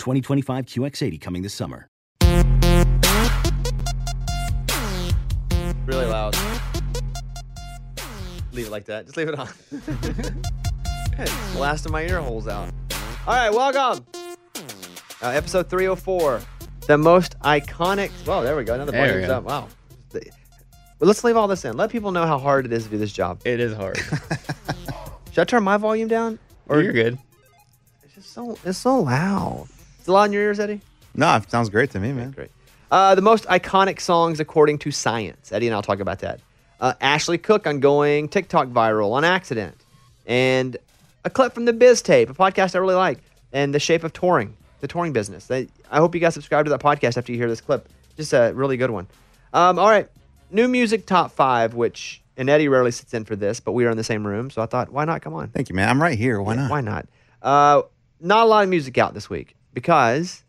2025 QX80 coming this summer. Really loud. Leave it like that. Just leave it on. Blasting my ear holes out. All right, welcome. Uh, episode 304. The most iconic. Well, there we go. Another There we up. Wow. Well, let's leave all this in. Let people know how hard it is to do this job. It is hard. Should I turn my volume down? Or You're good. It's just so it's so loud. Loud in your ears, Eddie. No, it sounds great to me, man. Great. Uh, the most iconic songs according to science. Eddie and I'll talk about that. Uh, Ashley Cook on going TikTok viral on accident, and a clip from the Biz Tape, a podcast I really like, and the shape of touring, the touring business. They, I hope you guys subscribe to that podcast after you hear this clip. Just a really good one. Um, all right, new music top five, which and Eddie rarely sits in for this, but we are in the same room, so I thought, why not? Come on. Thank you, man. I'm right here. Why not? Why not? Uh, not a lot of music out this week because,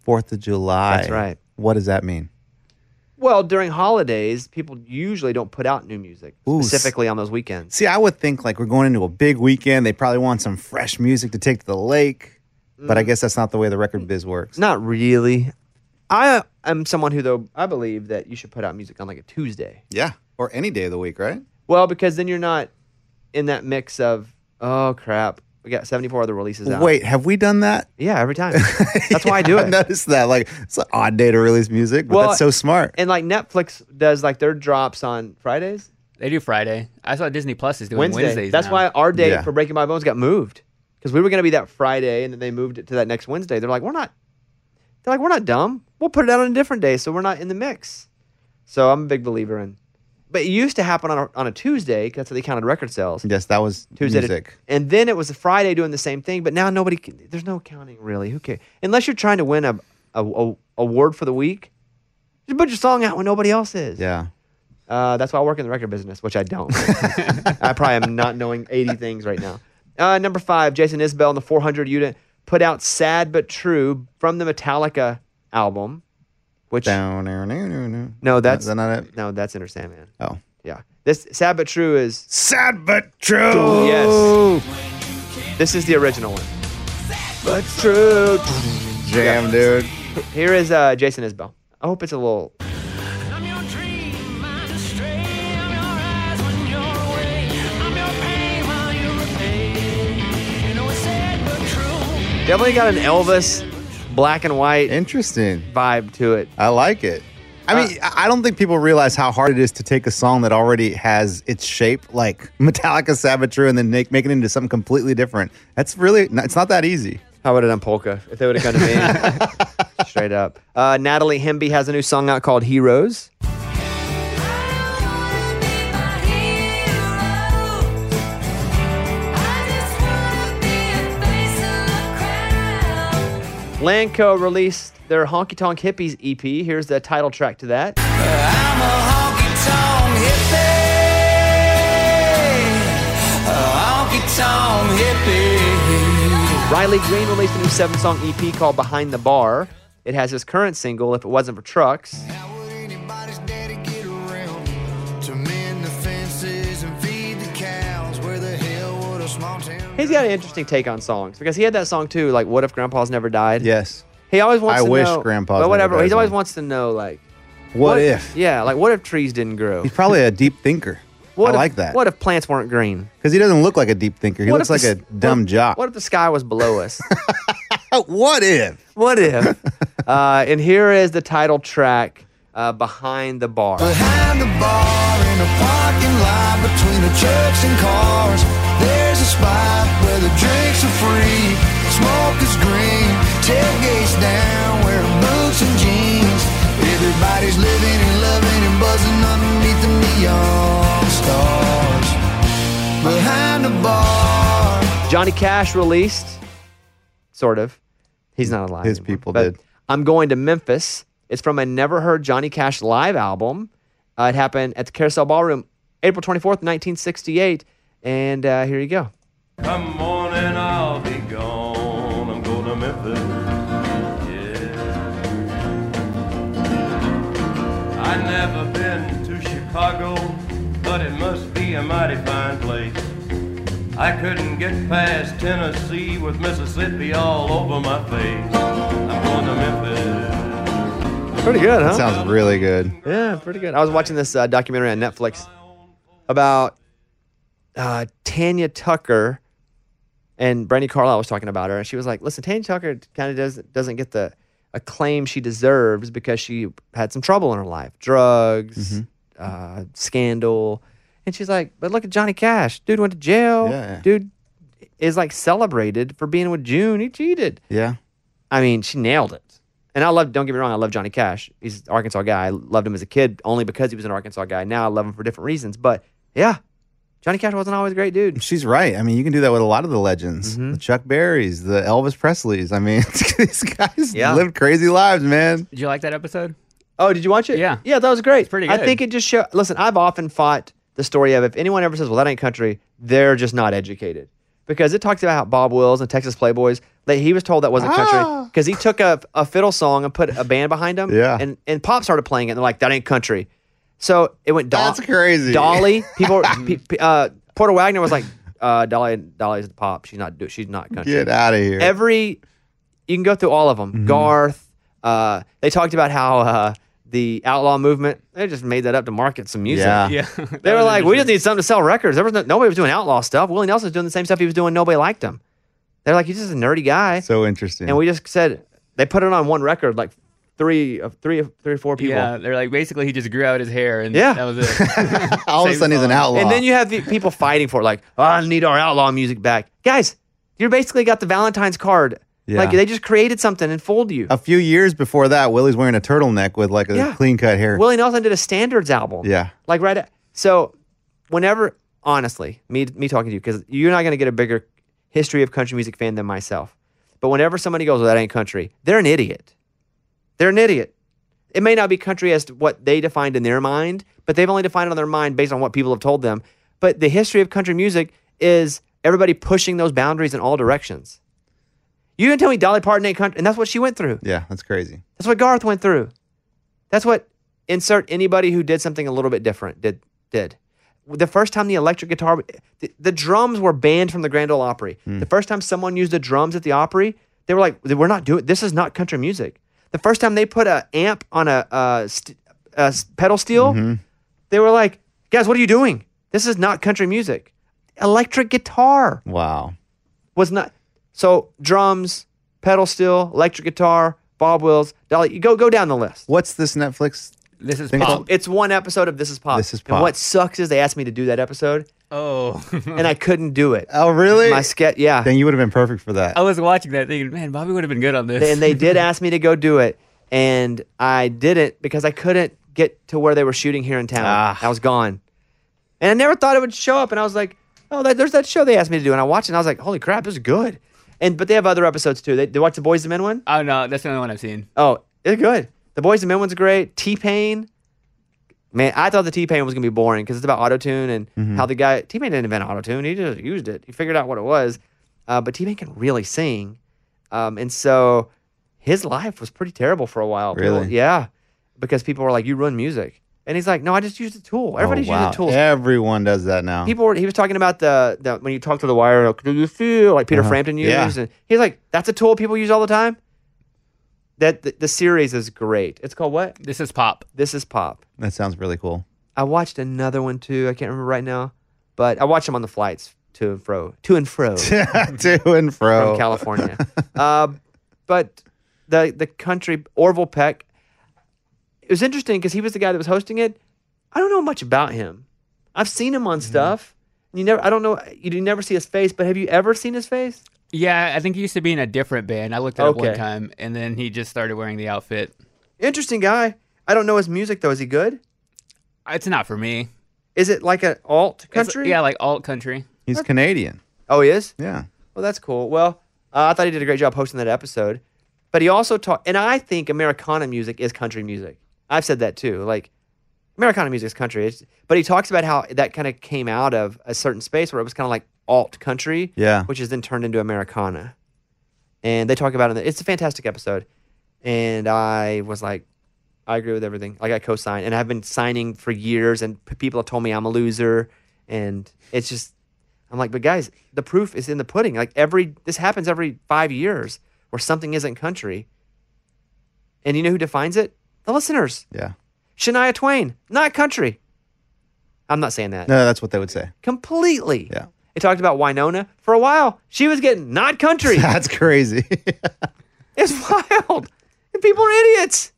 Fourth of July. That's right. What does that mean? well, during holidays, people usually don't put out new music Ooh, specifically on those weekends. See, I would think like we're going into a big weekend. They probably want some fresh music to take to the lake. But Mm. I guess that's not the way the record biz works. Not really. I am someone who, though, I believe that you should put out music on like a Tuesday. Yeah. Or any day of the week, right? Well, because then you're not in that mix of, oh crap, we got 74 other releases out. Wait, have we done that? Yeah, every time. That's why I do I've it. noticed that. Like, it's an odd day to release music, but Well, that's so smart. And like Netflix does like their drops on Fridays, They do Friday. I saw Disney Plus is doing Wednesday. Wednesdays. That's now. why our day Yeah. for Breaking My Bones got moved because we were going to be that Friday, and then they moved it to that next Wednesday. They're like, we're not. They're like, we're not dumb. We'll put it out on a different day, so we're not in the mix. So I'm a big believer in. But it used to happen on a, on a Tuesday. 'cause That's how they counted record sales. yes, that was Tuesday, to- music. and then it was a Friday doing the same thing. But now nobody. Can, there's no counting really. Who cares? Unless you're trying to win a, a, a award for the week, just put your song out when nobody else is. yeah. Uh, that's why I work in the record business, which I don't. I probably am not knowing 80 things right now. Uh, number five, Jason Isbell in the 400 unit put out "Sad but True" from the Metallica album. Which Down, down, down, down, down. no, that's Is that not it? no, that's Enter Sandman. Oh. Yeah, this "Sad but True" is Sad but true. yes. This is the original one. But true. Jam, dude. Here is uh, Jason Isbell. I hope it's a little. Definitely got an Elvis black and white Interesting. vibe to it. I like it. I mean, I I don't think people realize how hard it is to take a song that already has its shape, like Metallica Sabbath and then make, make it into something completely different. That's really, it's not that easy. How would have done polka if they would have come to me? Straight up. Uh, Natalie Hemby has a new song out called Heroes. Lanco released their Honky Tonk Hippies EP. Here's the title track to that. Riley Green released a new seven song EP called Behind the Bar. It has his current single, If It Wasn't for Trucks. He's got an interesting take on songs because he had that song too, like "What if Grandpa's never died?" Yes. He always wants I to wish know. Grandpa's but whatever. He always wants to know, like, What, if? Yeah, like what if trees didn't grow? He's probably a deep thinker. What I if, like that. What if plants weren't green? Because he doesn't look like a deep thinker. He What looks like the a s- dumb what, jock. What if the sky was below us? what if? what if? Uh, and here is the title track, uh, "Behind the Bar." Behind the bar in a parking lot between the trucks and cars, there's a spot where the drinks are free, smoke is green, tailgates down, wearing boots and jeans. Everybody's living and loving and buzzing underneath the neon stars. Behind the bar. Johnny Cash released, sort of. He's not alive. His anymore, people did. I'm going to Memphis. It's from a Never Heard Johnny Cash live album. Uh, it happened at the Carousel Ballroom, April 24th, 1968. And uh, here you go. Come morning, I'll be gone. I'm going to Memphis. Yeah. I've never been to Chicago, but it must be a mighty fine place. I couldn't get past Tennessee with Mississippi all over my face. I'm going to Memphis. Pretty good, huh? That sounds really good. Yeah, pretty good. I was watching this uh, documentary on Netflix about uh, Tanya Tucker, and Brandi Carlile was talking about her, and she was like, "Listen, Tanya Tucker kind of doesn't doesn't get the acclaim she deserves because she had some trouble in her life, drugs, uh, scandal." And she's like, "But look at Johnny Cash. Dude went to jail. Yeah, yeah. Dude is like celebrated for being with June. He cheated. Yeah. I mean, she nailed it. And I love, don't get me wrong, I love Johnny Cash. He's an Arkansas guy. I loved him as a kid only because he was an Arkansas guy. Now I love him for different reasons. But yeah, Johnny Cash wasn't always a great dude. She's right. I mean, you can do that with a lot of the legends, Mm-hmm. the Chuck Berrys, the Elvis Presleys. I mean, these guys Yeah. lived crazy lives, man. Did you like that episode? Oh, did you watch it? Yeah. Yeah, that was great. pretty Good. I think it just showed. Listen, I've often fought the story of if anyone ever says, well, that ain't country, they're just not educated. Because it talks about how Bob Wills and Texas Playboys, that he was told that wasn't country because he took a, a fiddle song and put a band behind him. Yeah. And, and pop started playing it and they're like, that ain't country. So it went Do- That's crazy. Dolly, people, pe- pe- uh, Porter Wagoner was like, uh, Dolly, Dolly's the pop. She's not, do- she's not country Get out of here. every you can go through all of them. Mm-hmm. Garth. Uh, they talked about how uh, the outlaw movement. They just made that up to market some music. Yeah. Yeah. They were like, we just need something to sell records. There was no, nobody was doing outlaw stuff. Willie Nelson was doing the same stuff he was doing. Nobody liked him. They're like, he's just a nerdy guy. so interesting. and we just said they put it on one record, like three of three of three or four people. Yeah, they're like basically he just grew out his hair and Yeah. that was it. All of a sudden, he's an outlaw. And then you have the people fighting for it, like, oh, I need our outlaw music back. Guys, you're basically got the Valentine's card. Yeah. Like they just created something and fooled you. a few years before that, Willie's wearing a turtleneck with like a Yeah. clean cut hair. Willie Nelson did a standards album. Yeah. Like right at, so whenever honestly, me me talking to you cuz you're not going to get a bigger history of country music fan than myself. But whenever somebody goes, well, that ain't country, they're an idiot. They're an idiot. It may not be country as to what they defined in their mind, but they've only defined it on their mind based on what people have told them. But the history of country music is everybody pushing those boundaries in all directions. You can tell me Dolly Parton ain't country, and that's what she went through. yeah, that's crazy. That's what Garth went through. That's what insert anybody who did something a little bit different did did. The first time the electric guitar, the, the drums were banned from the Grand Ole Opry. Hmm. The first time someone used the drums at the Opry, they were like, "We're not doing. This is not country music." The first time they put a amp on a, uh st- a s- pedal steel, they were like, "Guys, what are you doing? This is not country music." Electric guitar Wow. was not. So drums, pedal steel, electric guitar, Bob Wills, Dolly. You go go down the list. What's this Netflix? this is Think pop. It's one episode of This Is Pop. This Is pop. And Pop. what sucks is they asked me to do that episode, Oh. and I couldn't do it. Oh, really? My sketch, yeah. then you would have been perfect for that. I was watching that thinking, man, Bobby would have been good on this. and they did ask me to go do it, and I didn't because I couldn't get to where they were shooting here in town. Ah. I was gone, and I never thought it would show up. And I was like, "Oh, that, there's that show they asked me to do," and I watched it. and I was like, "Holy crap, this is good!" And but they have other episodes too. They, they watch the Boyz II Men one. oh no, that's the only one I've seen. Oh, it's good. The Boyz II Men one's great. T Pain. Man, I thought the T Pain was gonna be boring because it's about auto tune and how the guy T Pain didn't invent auto tune. He just used it. He figured out what it was. Uh, but T Pain can really sing, um, and so his life was pretty terrible for a while. People- Really? yeah, because people were like, "You ruin music," and he's like, "No, I just used a tool. Everybody's oh, wow. using tools." Everyone does that now. People were. He was talking about the, the when you talk to the wire. like, Do you feel like Peter Uh-huh. Frampton used? Yeah. And he's like, "That's a tool people use all the time." That the, the series is great. It's called what? This is pop. This is pop. that sounds really cool. I watched another one too. I can't remember right now, but I watched them on the flights to and fro, to and fro to and fro. from California. uh, but the the country Orville Peck. It was interesting because he was the guy that was hosting it. I don't know much about him. I've seen him Mm-hmm. on stuff. You never. I don't know. You do never see his face, but have you ever seen his face? Yeah, I think he used to be in a different band. I looked at it one time, and then he just started wearing the outfit. Interesting guy. I don't know his music though. Is he good? It's not for me. Is it like an alt It's- country? yeah, like alt country. He's Canadian. Oh, he is. Yeah. Well, that's cool. Well, uh, I thought he did a great job hosting that episode. But he also taught, and I think Americana music is country music. I've said that too. Like, Americana music is country. It's, but he talks about how that kind of came out of a certain space where it was kind of like alt country, Yeah. which is then turned into Americana. And they talk about it. The, it's a fantastic episode. And I was like, I agree with everything. Like I co-signed, and I've been signing for years, and p- people have told me I'm a loser, and it's just, I'm like, but guys, the proof is in the pudding. Like every, this happens every five years where something isn't country, and you know who defines it? The listeners. Yeah. Shania Twain, not country. I'm not saying that No, that's what they would say. completely. Yeah. They talked about Wynonna for a while. She was getting not country. That's crazy. It's wild. And people are idiots.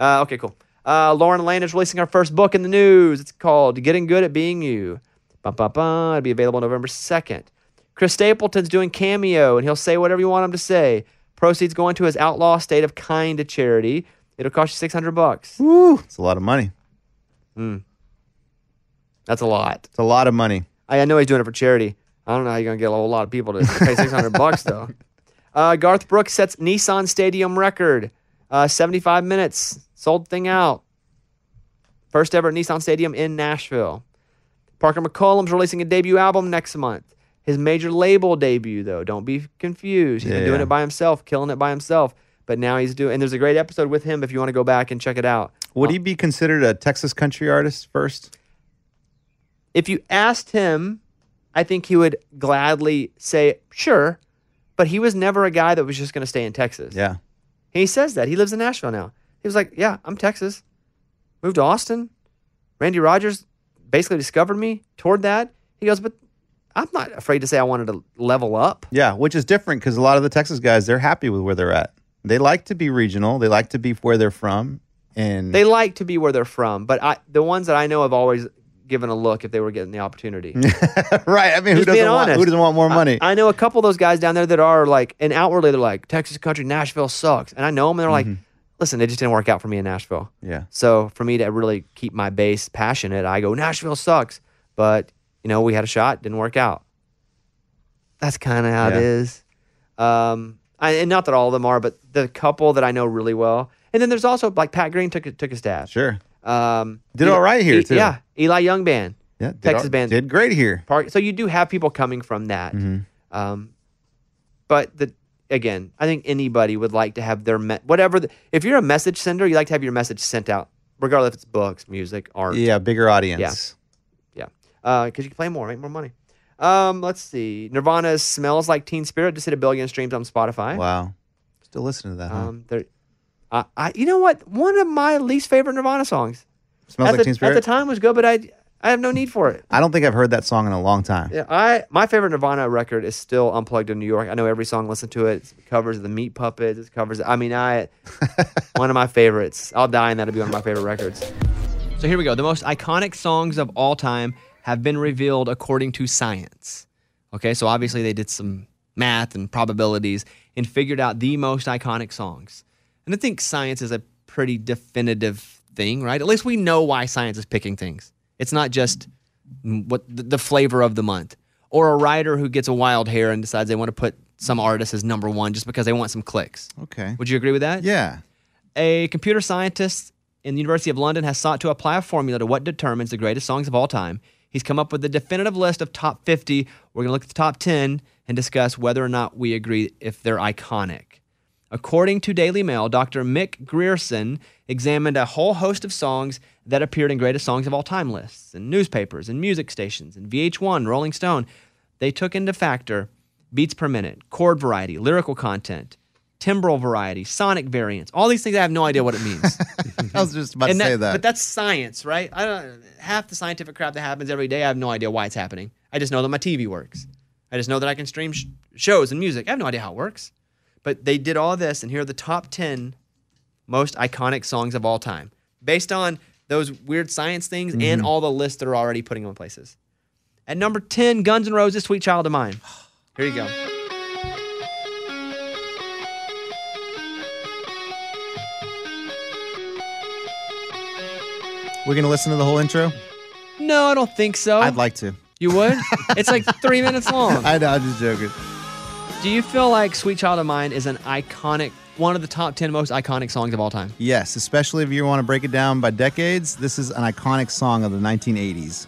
Uh, okay, cool. Uh, Lauren Alaina is releasing her first book in the news. It's called Getting Good at Being You. Bum, bum, bum. It'll be available November 2nd. Chris Stapleton's doing Cameo, and he'll say whatever you want him to say. Proceeds going to his Outlaw State of Kind charity. It'll cost you 600 bucks. Woo. It's a lot of money. That's a lot. It's a lot of money. I, I know he's doing it for charity. I don't know how you're going to get a whole lot of people to pay 600 bucks, though. Uh, Garth Brooks sets Nissan Stadium record. Uh, 75 minutes. Sold thing out. First ever Nissan Stadium in Nashville. Parker McCollum's releasing a debut album next month. His major label debut, though. Don't be confused. He's been doing Yeah. it by himself, killing it by himself. But now he's doing, and there's a great episode with him if you want to go back and check it out. Would he be considered a Texas country artist first? If you asked him, I think he would gladly say, sure. But he was never a guy that was just going to stay in Texas. Yeah. He says that. He lives in Nashville now. He was like, yeah, I'm Texas. Moved to Austin. Randy Rogers basically discovered me, toward that. He goes, but I'm not afraid to say I wanted to level up. Yeah, which is different because a lot of the Texas guys, they're happy with where they're at. They like to be regional. They like to be where they're from. And They like to be where they're from, but I, the ones that I know have always given a look if they were getting the opportunity. right. I mean, who Just doesn't want who doesn't want more money? I, I know a couple of those guys down there that are like, and outwardly they're like, Texas country, Nashville sucks. And I know them and they're like, listen, it just didn't work out for me in Nashville. Mm-hmm. yeah. So for me to really keep my base passionate, I go, Nashville sucks. But, you know, we had a shot, didn't work out. That's kind of how it Yeah. is. Um, I, and not that all of them are, but the couple that I know really well. And then there's also like Pat Green took a, took a stab. Sure. Um, Did Eli- all right here, too. Yeah, Eli Young band. Yeah. Did Texas all- band. Did great here. Park. So you do have people coming from that. Mm-hmm. Um, but the again, I think anybody would like to have their me- whatever. The, if you're a message sender, you like to have your message sent out, regardless if it's books, music, art. Yeah, bigger audience. yeah. Yeah. Because you can play more, make more money. Um, let's see. Nirvana's "Smells Like Teen Spirit" just hit a billion streams on Spotify. Wow. Still listening to that, huh? Um, there, I, I, you know what? One of my least favorite Nirvana songs. Smells at like the, Teen At the time was good, but I, I have no need for it. I don't think I've heard that song in a long time. Yeah, I my favorite Nirvana record is still Unplugged in New York. I know every song. Listen to it. It covers the Meat Puppets. It covers. I mean, I one of my favorites. I'll die and that'll be one of my favorite records. So here we go. The most iconic songs of all time have been revealed according to science. Okay, so obviously they did some math and probabilities and figured out the most iconic songs. And I think science is a pretty definitive thing, right? At least we know why science is picking things. It's not just what the, the flavor of the month or a writer who gets a wild hair and decides they want to put some artist as number one just because they want some clicks. Okay. Would you agree with that? Yeah. A computer scientist in the University of London has sought to apply a formula to what determines the greatest songs of all time. He's come up with a definitive list of top 50. We're going to look at the top 10 and discuss whether or not we agree if they're iconic. According to Daily Mail, Dr. Mick Grierson examined a whole host of songs that appeared in greatest songs of all time lists and newspapers and music stations and VH1, Rolling Stone. They took into factor beats per minute, chord variety, lyrical content, timbral variety, sonic variants, all these things. I have no idea what it means. I was just about And to say that. But that's science, right? I don't half the scientific crap that happens every day. I have no idea why it's happening. I just know that my TV works. I just know that I can stream sh- shows and music. I have no idea how it works. But they did all this, and here are the top ten most iconic songs of all time, based on those weird science things and Mhm. all the lists that are already putting them in places. At number ten, Guns N' Roses, "Sweet Child of Mine." Here you go. We're gonna listen to the whole intro. No, I don't think so. I'd like to. You would? it's like three minutes long. I know. I'm just joking. Do you feel like "Sweet Child of Mine" is an iconic, one of the top ten most iconic songs of all time? Yes, especially if you want to break it down by decades. This is an iconic song of the 1980s.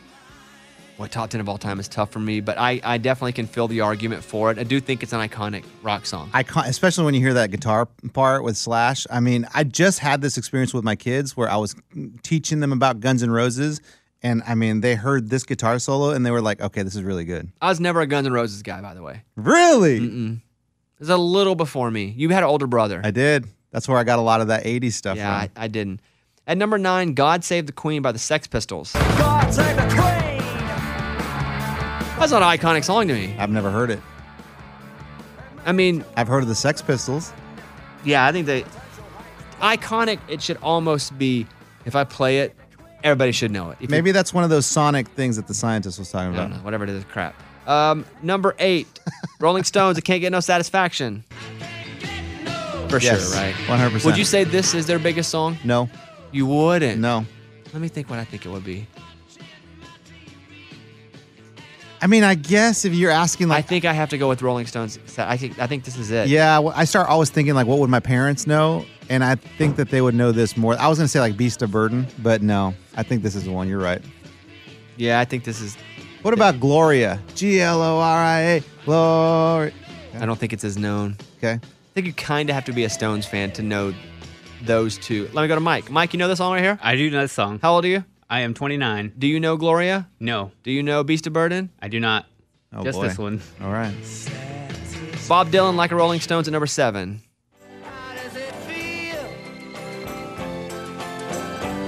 What top ten of all time is tough for me, but I, I definitely can feel the argument for it. I do think it's an iconic rock song. Icon, especially when you hear that guitar part with Slash. I mean, I just had this experience with my kids where I was teaching them about Guns N' Roses, and I mean, they heard this guitar solo and they were like, "Okay, this is really good." I was never a Guns N' Roses guy, by the way. Really? Mm-mm. It was a little before me. You had an older brother. I did. That's where I got a lot of that 80s stuff yeah, I. I didn't. At number nine, "God Save the Queen" by the Sex Pistols. God save the queen. That's not an iconic song to me. I've never heard it. I mean, I've heard of the Sex Pistols. yeah, I think they iconic. It should almost be if I play it, everybody should know it. If you- Maybe that's one of those sonic things that the scientist was talking I don't about. know, whatever it is, crap. Um, number eight, Rolling Stones. I can't get no satisfaction. For Yes, sure, right? 100%. Would you say this is their biggest song? No, You wouldn't. no. Let me think what I think it would be. I mean, I guess if you're asking, like, I think I have to go with Rolling Stones. I think I think this is it. yeah, well, I start always thinking like, what would my parents know? And I think that they would know this more. I was gonna say like Beast of Burden, but no, I think this is the one. You're right. Yeah, I think this is. What about Gloria? G L O R I A, Gloria. I don't think it's as known. Okay. I think you kind of have to be a Stones fan to know those two. Let me go to Mike. Mike, you know this song right here? I do know this song. How old are you? I am 29. Do you know Gloria? No, Do you know Beast of Burden? I do not. Oh Just boy. this one. All right. Bob Dylan, like a Rolling Stones at number seven.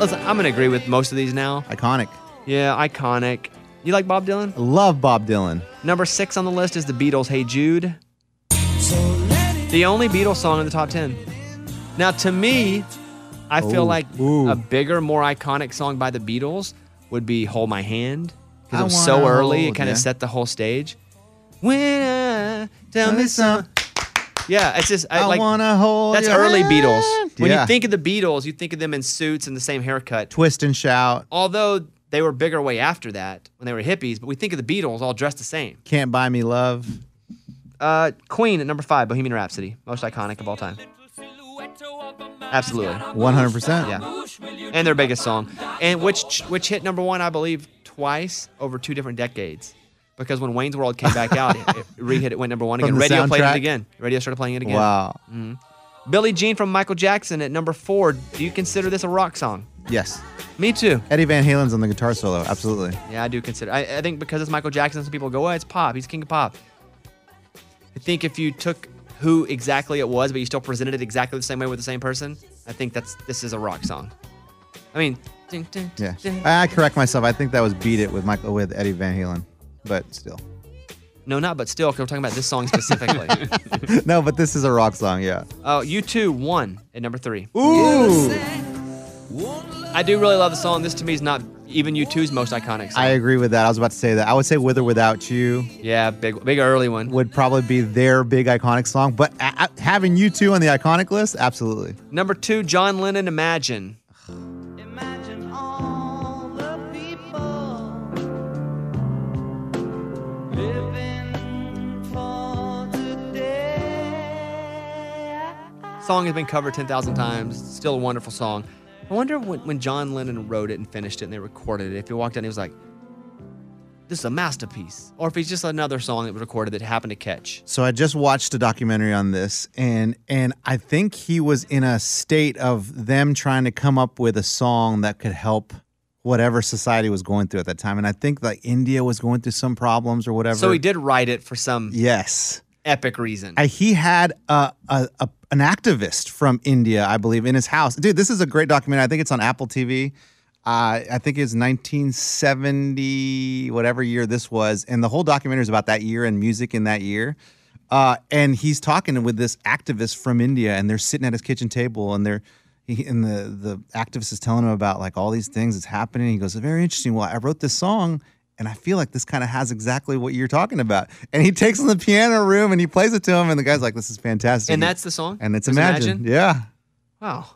Listen, I'm gonna agree with most of these now. Iconic. Yeah, iconic. You like Bob Dylan? Love Bob Dylan. Number six on the list is the Beatles' "Hey Jude." The only Beatles song in the top ten. Now, to me, I feel Ooh, like ooh. a bigger, more iconic song by the Beatles would be "Hold My Hand" because it was so early. It kind of set the whole stage. When I tell me some. Yeah, it's just I, I like wanna hold that's early hand. Beatles. When Yeah. you think of the Beatles, you think of them in suits and the same haircut. Twist and shout. Although they were bigger way after that when they were hippies, but we think of the Beatles all dressed the same. Can't buy me love. Uh, Queen at number five, Bohemian Rhapsody, most iconic of all time. Absolutely, 100%. yeah. And their biggest song, and which which hit number one, I believe, twice over two different decades. Because when Wayne's World came back out, it, it re-hit it went number one again. the Radio played it again. Radio started playing it again. Wow. Mm-hmm. Billie Jean from Michael Jackson at number four. Do you consider this a rock song? Yes. Me too. Eddie Van Halen's on the guitar solo. Absolutely. Yeah, I do consider. I, I think because it's Michael Jackson, some people go, "Oh, it's pop. He's king of pop." I think if you took who exactly it was, but you still presented it exactly the same way with the same person, I think that's this is a rock song. I mean, Yeah. I correct myself. I think that was Beat It with Michael with Eddie Van Halen. But still. no, not but still. we're talking about this song specifically. no, but this is a rock song, yeah. Oh, you two won at number three. Ooh. I do really love the song. This to me is not even U2's most iconic song. I agree with that. I was about to say that. I would say With or Without You yeah, big, big early one. would probably be their big iconic song. But a- a- having you two on the iconic list, absolutely. Number two, John Lennon, Imagine. Imagine all the people living for today. Song has been covered 10,000 times. Still a wonderful song. I wonder when, when John Lennon wrote it and finished it and they recorded it, if he walked in, he was like, this is a masterpiece, or if he's just another song that was recorded that happened to catch. So I just watched a documentary on this, and and I think he was in a state of them trying to come up with a song that could help whatever society was going through at that time. And I think like India was going through some problems or whatever. So he did write it for some Yes. Epic reason. He had a, a, a an activist from India, I believe, in his house. Dude, this is a great documentary. I think it's on Apple TV. Uh, I think it's 1970, whatever year this was, and the whole documentary is about that year and music in that year. Uh, and he's talking with this activist from India, and they're sitting at his kitchen table, and they're he, and the the activist is telling him about like all these things that's happening. He goes, "Very interesting. Well, I wrote this song." And I feel like this kind of has exactly what you're talking about. And he takes in the piano room and he plays it to him, and the guy's like, "This is fantastic." and that's the song. and it's Was Imagine. Yeah. Wow.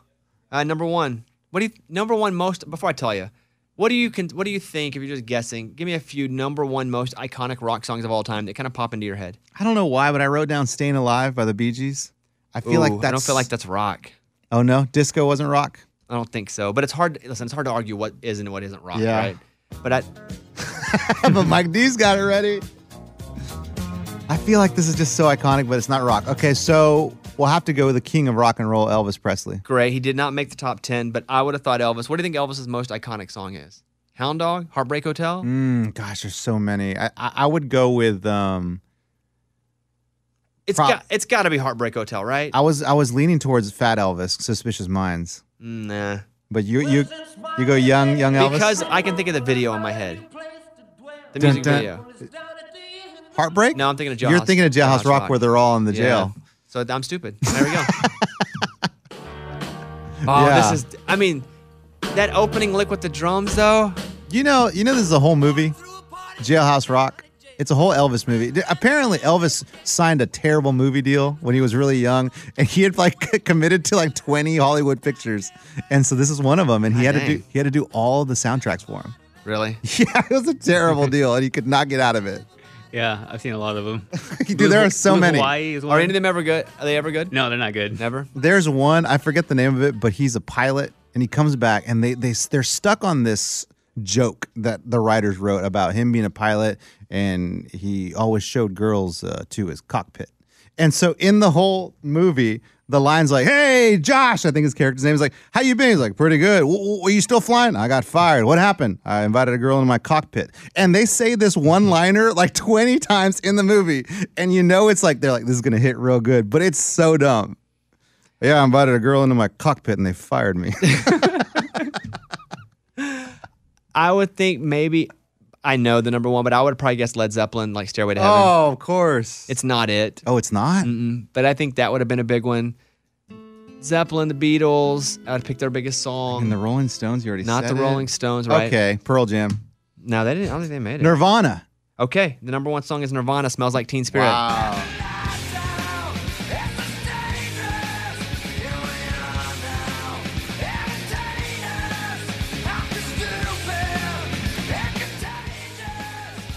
Uh, number one. What do you number one most? Before I tell you, what do you can what do you think if you're just guessing? Give me a few number one most iconic rock songs of all time that kind of pop into your head. I don't know why, but I wrote down "Staying Alive" by the Bee Gees. I feel like that's. I don't feel like that's rock. Oh no, disco wasn't rock. I don't think so. But it's hard. Listen, it's hard to argue what is and what isn't rock, Yeah. right? But I, but Mike D's got it ready. I feel like this is just so iconic, but it's not rock. Okay, so we'll have to go with the king of rock and roll, Elvis Presley. great. He did not make the top ten, but I would have thought Elvis. What do you think Elvis's most iconic song is? Hound Dog, Heartbreak Hotel. Mm, gosh, there's so many. I, I, I would go with. um It's Prob- got it's got to be Heartbreak Hotel, right? I was I was leaning towards Fat Elvis, Suspicious Minds, Mm, Nah, but you you you go young young Elvis. because I can think of the video in my head. The Dun, music dun. video. Heartbreak. No, I'm thinking of Jailhouse. You're thinking of Jailhouse Rock, where they're all in the Yeah. jail. So I'm stupid. There we go. oh, Yeah. this is. I mean, that opening lick with the drums, though. You know, you know, this is a whole movie, Jailhouse Rock. It's a whole Elvis movie. Apparently, Elvis signed a terrible movie deal when he was really young, and he had like committed to like twenty Hollywood pictures, and so this is one of them. And he Ah, had to do he had to do all the soundtracks for him. Really? Yeah, it was a terrible deal, and he could not get out of it. Yeah, I've seen a lot of them. Dude, there are so many. Hawaii is one. Are any of them ever good? Are they ever good? No, they're not good. Never. There's one I forget the name of it, but he's a pilot, and he comes back, and they they they're stuck on this joke that the writers wrote about him being a pilot, and he always showed girls uh, to his cockpit. And so in the whole movie, the line's like, "Hey, Josh," I think his character's name is like, "How you been?" He's like, "Pretty good." "W- w- Are you still flying? I got fired. What happened? I invited a girl into my cockpit. And they say this one-liner like 20 times in the movie, and you know it's like they're like, "This is gonna hit real good," but it's so dumb. Yeah, I invited a girl into my cockpit and they fired me. I would think maybe. I know the number one, but I would probably guess Led Zeppelin, like Stairway to Heaven. oh, of course. It's not it. oh, it's not. Mm-mm. But I think that would have been a big one. Zeppelin, the Beatles. I would pick their biggest song. And the Rolling Stones, you already not said the it. Rolling Stones, right? Okay, Pearl Jam. No, they didn't. I don't think they made it. Nirvana. okay, the number one song is Nirvana. Smells like Teen Spirit. Wow.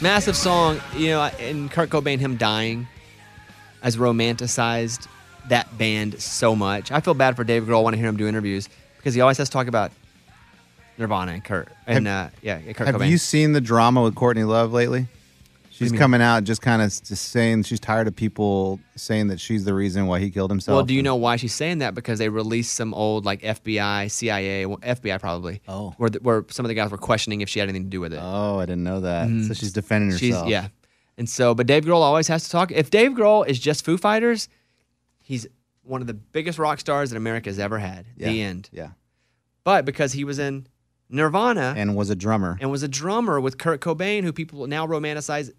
Massive song, you know, and Kurt Cobain, him dying, has romanticized that band so much. I feel bad for Dave Grohl when I hear him do interviews because he always has to talk about Nirvana and Kurt. And uh, yeah, Kurt Have Cobain. you seen the drama with Courtney Love lately? She's coming out just kind of just saying she's tired of people saying that she's the reason why he killed himself. well, do you know why she's saying that? Because they released some old like FBI, CIA, well, FBI probably. Oh. Where, the, where some of the guys were questioning if she had anything to do with it. Oh, I didn't know that. Mhm. So she's defending She's herself. yeah, and so but Dave Grohl always has to talk. If Dave Grohl is just Foo Fighters, he's one of the biggest rock stars that America has ever had. The end. Yeah. But because he was in Nirvana And was a drummer. and was a drummer with Kurt Cobain, who people now romanticize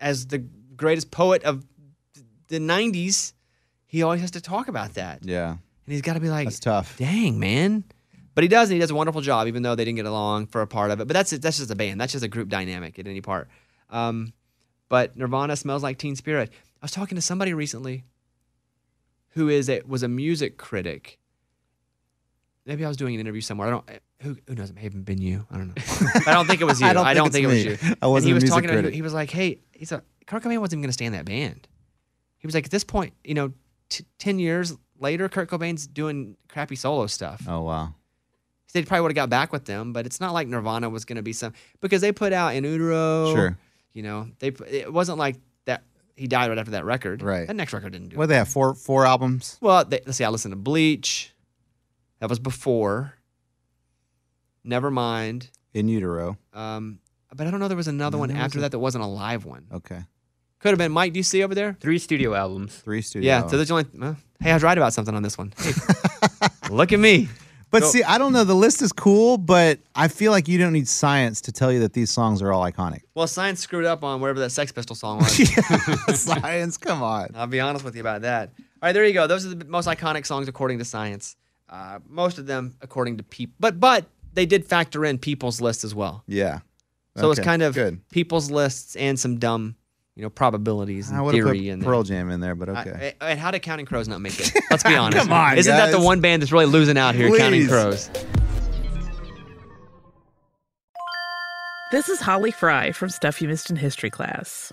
as the greatest poet of the '90s, he always has to talk about that, yeah. and he's got to be like, That's tough. "Dang, man." But he does, and he does a wonderful job, even though they didn't get along for a part of it. But that's that's just a band. That's just a group dynamic at any part. Um, but Nirvana smells like Teen Spirit. I was talking to somebody recently who is a was a music critic. Maybe I was doing an interview somewhere. I don't. Who, who knows? It may have been you. I don't know. I don't think it was you. I don't think think, it's it was you. I wasn't and he a was music talking. To, critic. he was like, "Hey, he's a Kurt Cobain wasn't even going to stay in that band." He was like, "At this point, you know, t- ten years later, Kurt Cobain's doing crappy solo stuff." Oh wow. He said he probably would have got back with them, but it's not like Nirvana was going to be some because they put out In Utero, Sure. You know, they it wasn't like that. He died right after that record. Right. That next record didn't do. What they have four four albums. Well, they, let's see. I listened to Bleach. That was before. Nevermind. In utero. Um, but I don't know. There was another one after a- that that wasn't a live one. Okay. Could have been Mike. Do you see over there? Three studio albums. Three studio. Yeah. albums. So there's only. Well, hey, I was right about something on this one. Hey, look at me. But So- see, I don't know. The list is cool, but I feel like you don't need science to tell you that these songs are all iconic. Well, science screwed up on whatever that Sex Pistol song was. science, come on. I'll be honest with you about that. All right, there you go. Those are the most iconic songs according to science. Uh, most of them according to people, but but they did factor in people's list as well. Yeah. So it's kind of good. people's lists and some dumb, you know, probabilities I and would have put theory in there. Pearl Jam in there, but okay. I- and how did Counting Crows not make it? Let's be honest. Come on, Isn't that the one band that's really losing out here? Counting Crows. This is Holly Fry from Stuff You Missed in History class.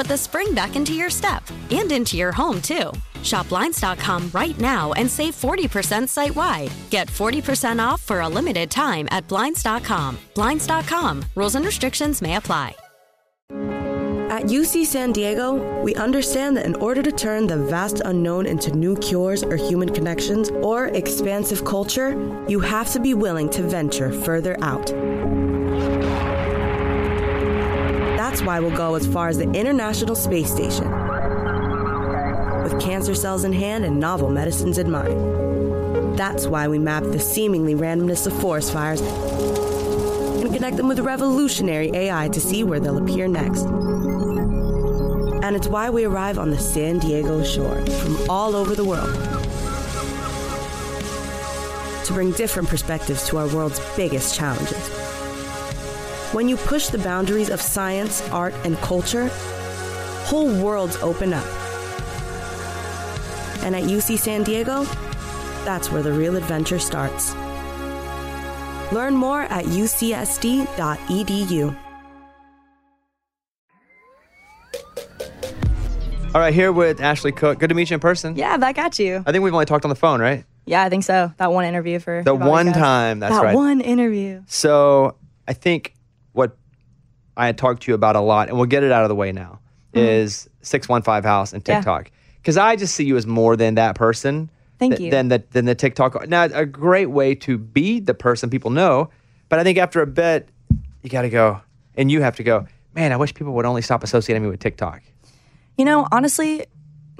put the spring back into your step and into your home, too. Shop Blinds.com right now and save 40% site wide. Get 40% off for a limited time at Blinds.com. Blinds.com. Rules and restrictions may apply. At UC San Diego, we understand that in order to turn the vast unknown into new cures or human connections or expansive culture, you have to be willing to venture further out. That's why we'll go as far as the International Space Station. With cancer cells in hand and novel medicines in mind. That's why we map the seemingly randomness of forest fires and connect them with revolutionary AI to see where they'll appear next. And it's why we arrive on the San Diego shore from all over the world to bring different perspectives to our world's biggest challenges. When you push the boundaries of science, art, and culture, whole worlds open up. And at UC San Diego, that's where the real adventure starts. Learn more at ucsd.edu. All right, here with Ashley Cook. Good to meet you in person. Yeah, back at you. I think we've only talked on the phone, right? Yeah, I think so. That one interview for The one time, that's that right. one interview. So I think what I had talked to you about a lot, and we'll get it out of the way now, Mhm. is 615 House and TikTok. Because I just see you as more than that person. Thank th- you. Than the, than the TikTok. Now, a great way to be the person people know. But I think after a bit, you got to go, and you have to go, man, I wish people would only stop associating me with TikTok. You know, honestly,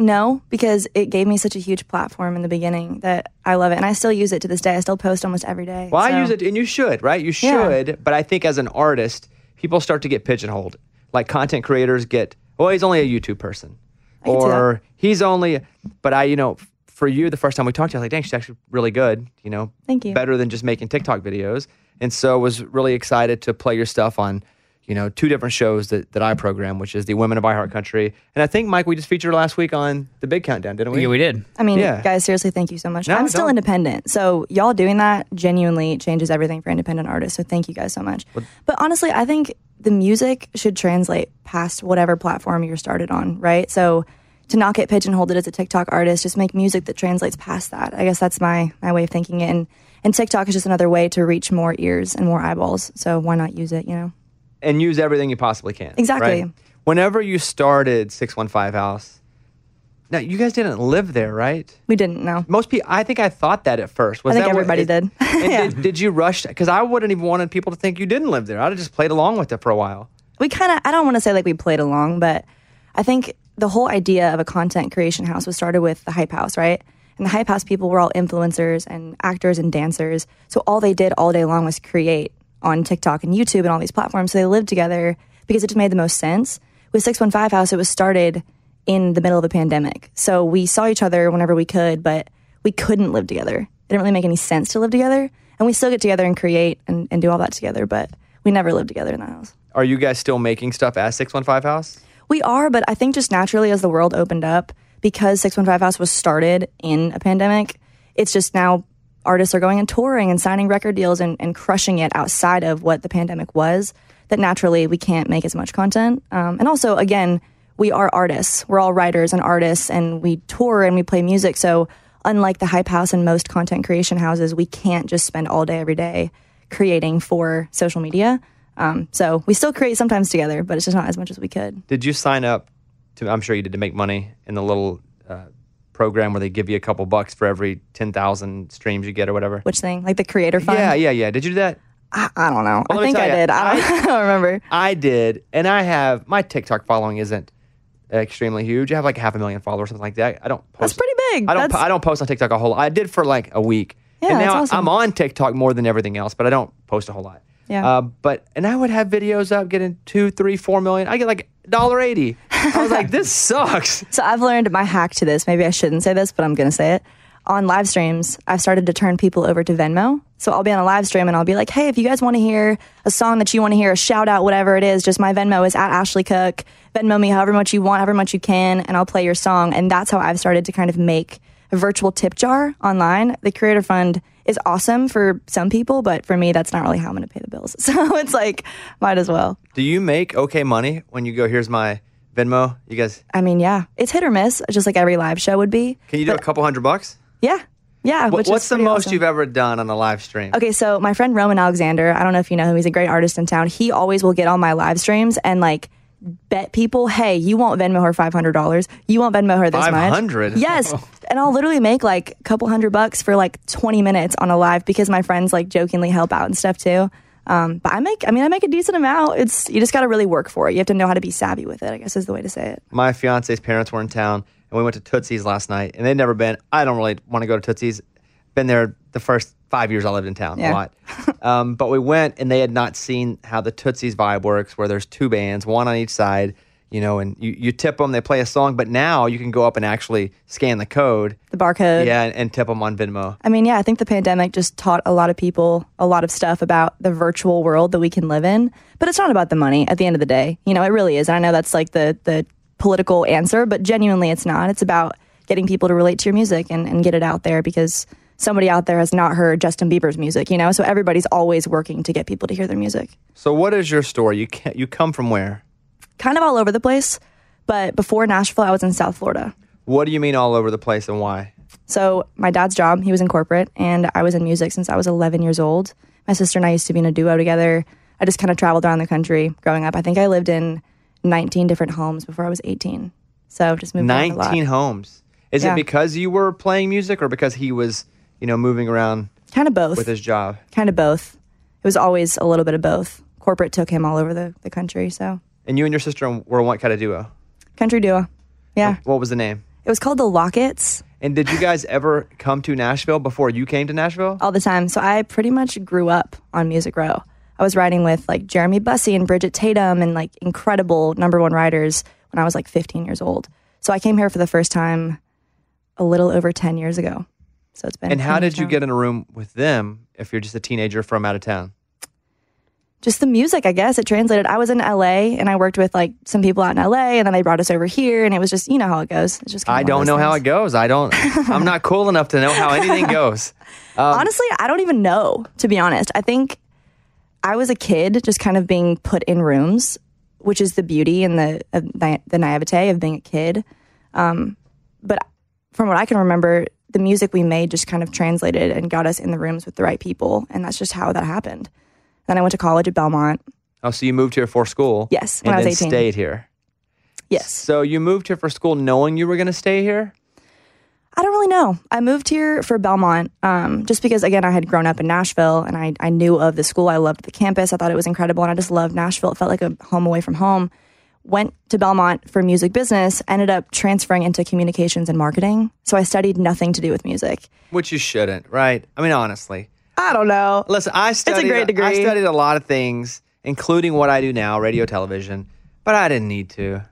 no, because it gave me such a huge platform in the beginning that I love it, and I still use it to this day. I still post almost every day. Well, I use it, and you should, right? You Yeah. should. But I think as an artist, people start to get pigeonholed. Like content creators get, oh, he's only a YouTube person, or he's only. But I, you know, for you, the first time we talked to you, I was like, dang, she's actually really good. You know, Thank you. Better than just making TikTok videos, and so was really excited to play your stuff on, you know, two different shows that, that I program, which is the Women of iHeart Country. And I think, Mike, we just featured last week on the Big Countdown, didn't we? Yeah, we did. I mean, Yeah. guys, seriously, thank you so much. No, I'm still don't. independent. So, y'all doing that genuinely changes everything for independent artists. So, thank you guys so much. but honestly, I think the music should translate past whatever platform you're started on, right? So, to not get pigeonholed as a TikTok artist, just make music that translates past that. I guess that's my, my way of thinking it. And, and TikTok is just another way to reach more ears and more eyeballs. So, why not use it, you know? And use everything you possibly can. Exactly. right? Whenever you started 615 House, now you guys didn't live there, right? We didn't know. Most people, I think I thought that at first. Was I think that what- everybody did. and did, did you rush? Because I wouldn't even wanted people to think you didn't live there. I'd have just played along with it for a while. we kind of i don't want to say like we played along but i think the whole idea of a content creation house was started with the hype house right and the hype house people were all influencers and actors and dancers so all they did all day long was create on tiktok and youtube and all these platforms so they lived together because it just made the most sense. With 615 house it was started in the middle of a pandemic. So we saw each other whenever we could but we couldn't live together. It didn't really make any sense to live together. And we still get together and create and, and do all that together but we never lived together in the house. Are you guys still making stuff at 615 House? we are, but I think just naturally as the world opened up, because 615 House was started in a pandemic, it's just now artists are going and touring and signing record deals and, and crushing it outside of what the pandemic was, that naturally we can't make as much content. Um, and also, again, we are artists. We're all writers and artists, and we tour and we play music. So, unlike the Hype House and most content creation houses, we can't just spend all day, every day creating for social media. Um, so, we still create sometimes together, but it's just not as much as we could. Did you sign up to, I'm sure you did, to make money in the little uh, program where they give you a couple bucks for every 10,000 streams you get or whatever? Which thing? Like the creator fund? Yeah, yeah, yeah. Did you do that? I, I don't know. Well, I think I ya, did. I don't, I don't remember. I did, and I have my TikTok following isn't extremely huge. I have like half a million followers, something like that. I don't. Post, That's pretty big. I don't. Po- I don't post on TikTok a whole. lot. I did for like a week, Yeah, and that's now awesome. I'm on TikTok more than everything else, but I don't post a whole lot. Yeah. Uh, but and I would have videos up getting two, three, four million. I get like dollar eighty. I was like, this sucks. So I've learned my hack to this. Maybe I shouldn't say this, but I'm going to say it. On live streams, I've started to turn people over to Venmo. So I'll be on a live stream and I'll be like, hey, if you guys want to hear a song that you want to hear, a shout out, whatever it is, just my Venmo is at Ashley Cook. Venmo me however much you want, however much you can, and I'll play your song. And that's how I've started to kind of make a virtual tip jar online. The Creator Fund is awesome for some people, but for me, that's not really how I'm going to pay the bills. So it's like, might as well. Do you make okay money when you go? Here's my Venmo. You guys, I mean, yeah, it's hit or miss, just like every live show would be. can you do a couple hundred bucks? Yeah. Yeah. What- which is what's the most awesome. you've ever done on a live stream? Okay, so my friend Roman Alexander, I don't know if you know him, he's a great artist in town. He always will get on my live streams and like bet people, hey, you won't Venmo her $500. You won't Venmo her this much. 500? Yes. and I'll literally make like a couple hundred bucks for like 20 minutes on a live because my friends like jokingly help out and stuff too. Um, but I make, I mean, I make a decent amount. It's, you just got to really work for it. You have to know how to be savvy with it, I guess is the way to say it. my fiance's parents were in town and we went to Tootsie's last night and they'd never been. I don't really want to go to Tootsie's. Been there the first five years I lived in town a lot. um, but we went and they had not seen how the Tootsie's vibe works where there's two bands, one on each side, you know, and you, you tip them, they play a song, but now you can go up and actually scan the code. The barcode. Yeah, and, and tip them on Venmo. I mean, yeah, I think the pandemic just taught a lot of people a lot of stuff about the virtual world that we can live in. But it's not about the money at the end of the day. You know, it really is. And I know that's like the the political answer, but genuinely it's not. It's about getting people to relate to your music and, and get it out there because somebody out there has not heard Justin Bieber's music, you know? So everybody's always working to get people to hear their music. So what is your story? You can, you come from where? Kind of all over the place. But before Nashville, I was in South Florida. What do you mean all over the place and why? So my dad's job, he was in corporate, and I was in music since I was 11 years old. My sister and I used to be in a duo together. I just kind of traveled around the country growing up. I think I lived in 19 different homes before I was 18. So just moved around a lot. 19 homes. Is Yeah. it because you were playing music or because he was, you know, moving around Kind of both. with his job? Kind of both. It was always a little bit of both. Corporate took him all over the, the country. So And you and your sister were what kind of duo? country duo. Yeah. What was the name? It was called the Lockets And did you guys ever come to Nashville before you came to Nashville? all the time. So I pretty much grew up on Music Row. I was riding with like Jeremy Bussey and Bridgette Tatum and like incredible number one riders when I was like 15 years old. So I came here for the first time a little over 10 years ago. So it's been. And how did you get in a room with them if you're just a teenager from out of town? just the music, I guess. It translated. I was in LA and I worked with like some people out in LA and then they brought us over here and it was just, you know how it goes. It's just I don't know how it goes. I don't. I'm not cool enough to know how anything goes. Um, Honestly, I don't even know, to be honest. I think I was a kid just kind of being put in rooms, which is the beauty and the uh, the naivete of being a kid. Um, but from what I can remember, the music we made just kind of translated and got us in the rooms with the right people, and that's just how that happened. Then I went to college at Belmont. Oh, so you moved here for school? Yes, and when I was then 18. stayed here. Yes. So you moved here for school knowing you were going to stay here? I don't really know. I moved here for Belmont um, just because, again, I had grown up in Nashville and I, I knew of the school. I loved the campus. I thought it was incredible. And I just loved Nashville. It felt like a home away from home. Went to Belmont for music business, ended up transferring into communications and marketing. So I studied nothing to do with music. Which you shouldn't, right? I mean, honestly. I don't know. Listen, I studied. a great degree. I studied a lot of things, including what I do now, radio, television. But I didn't need to.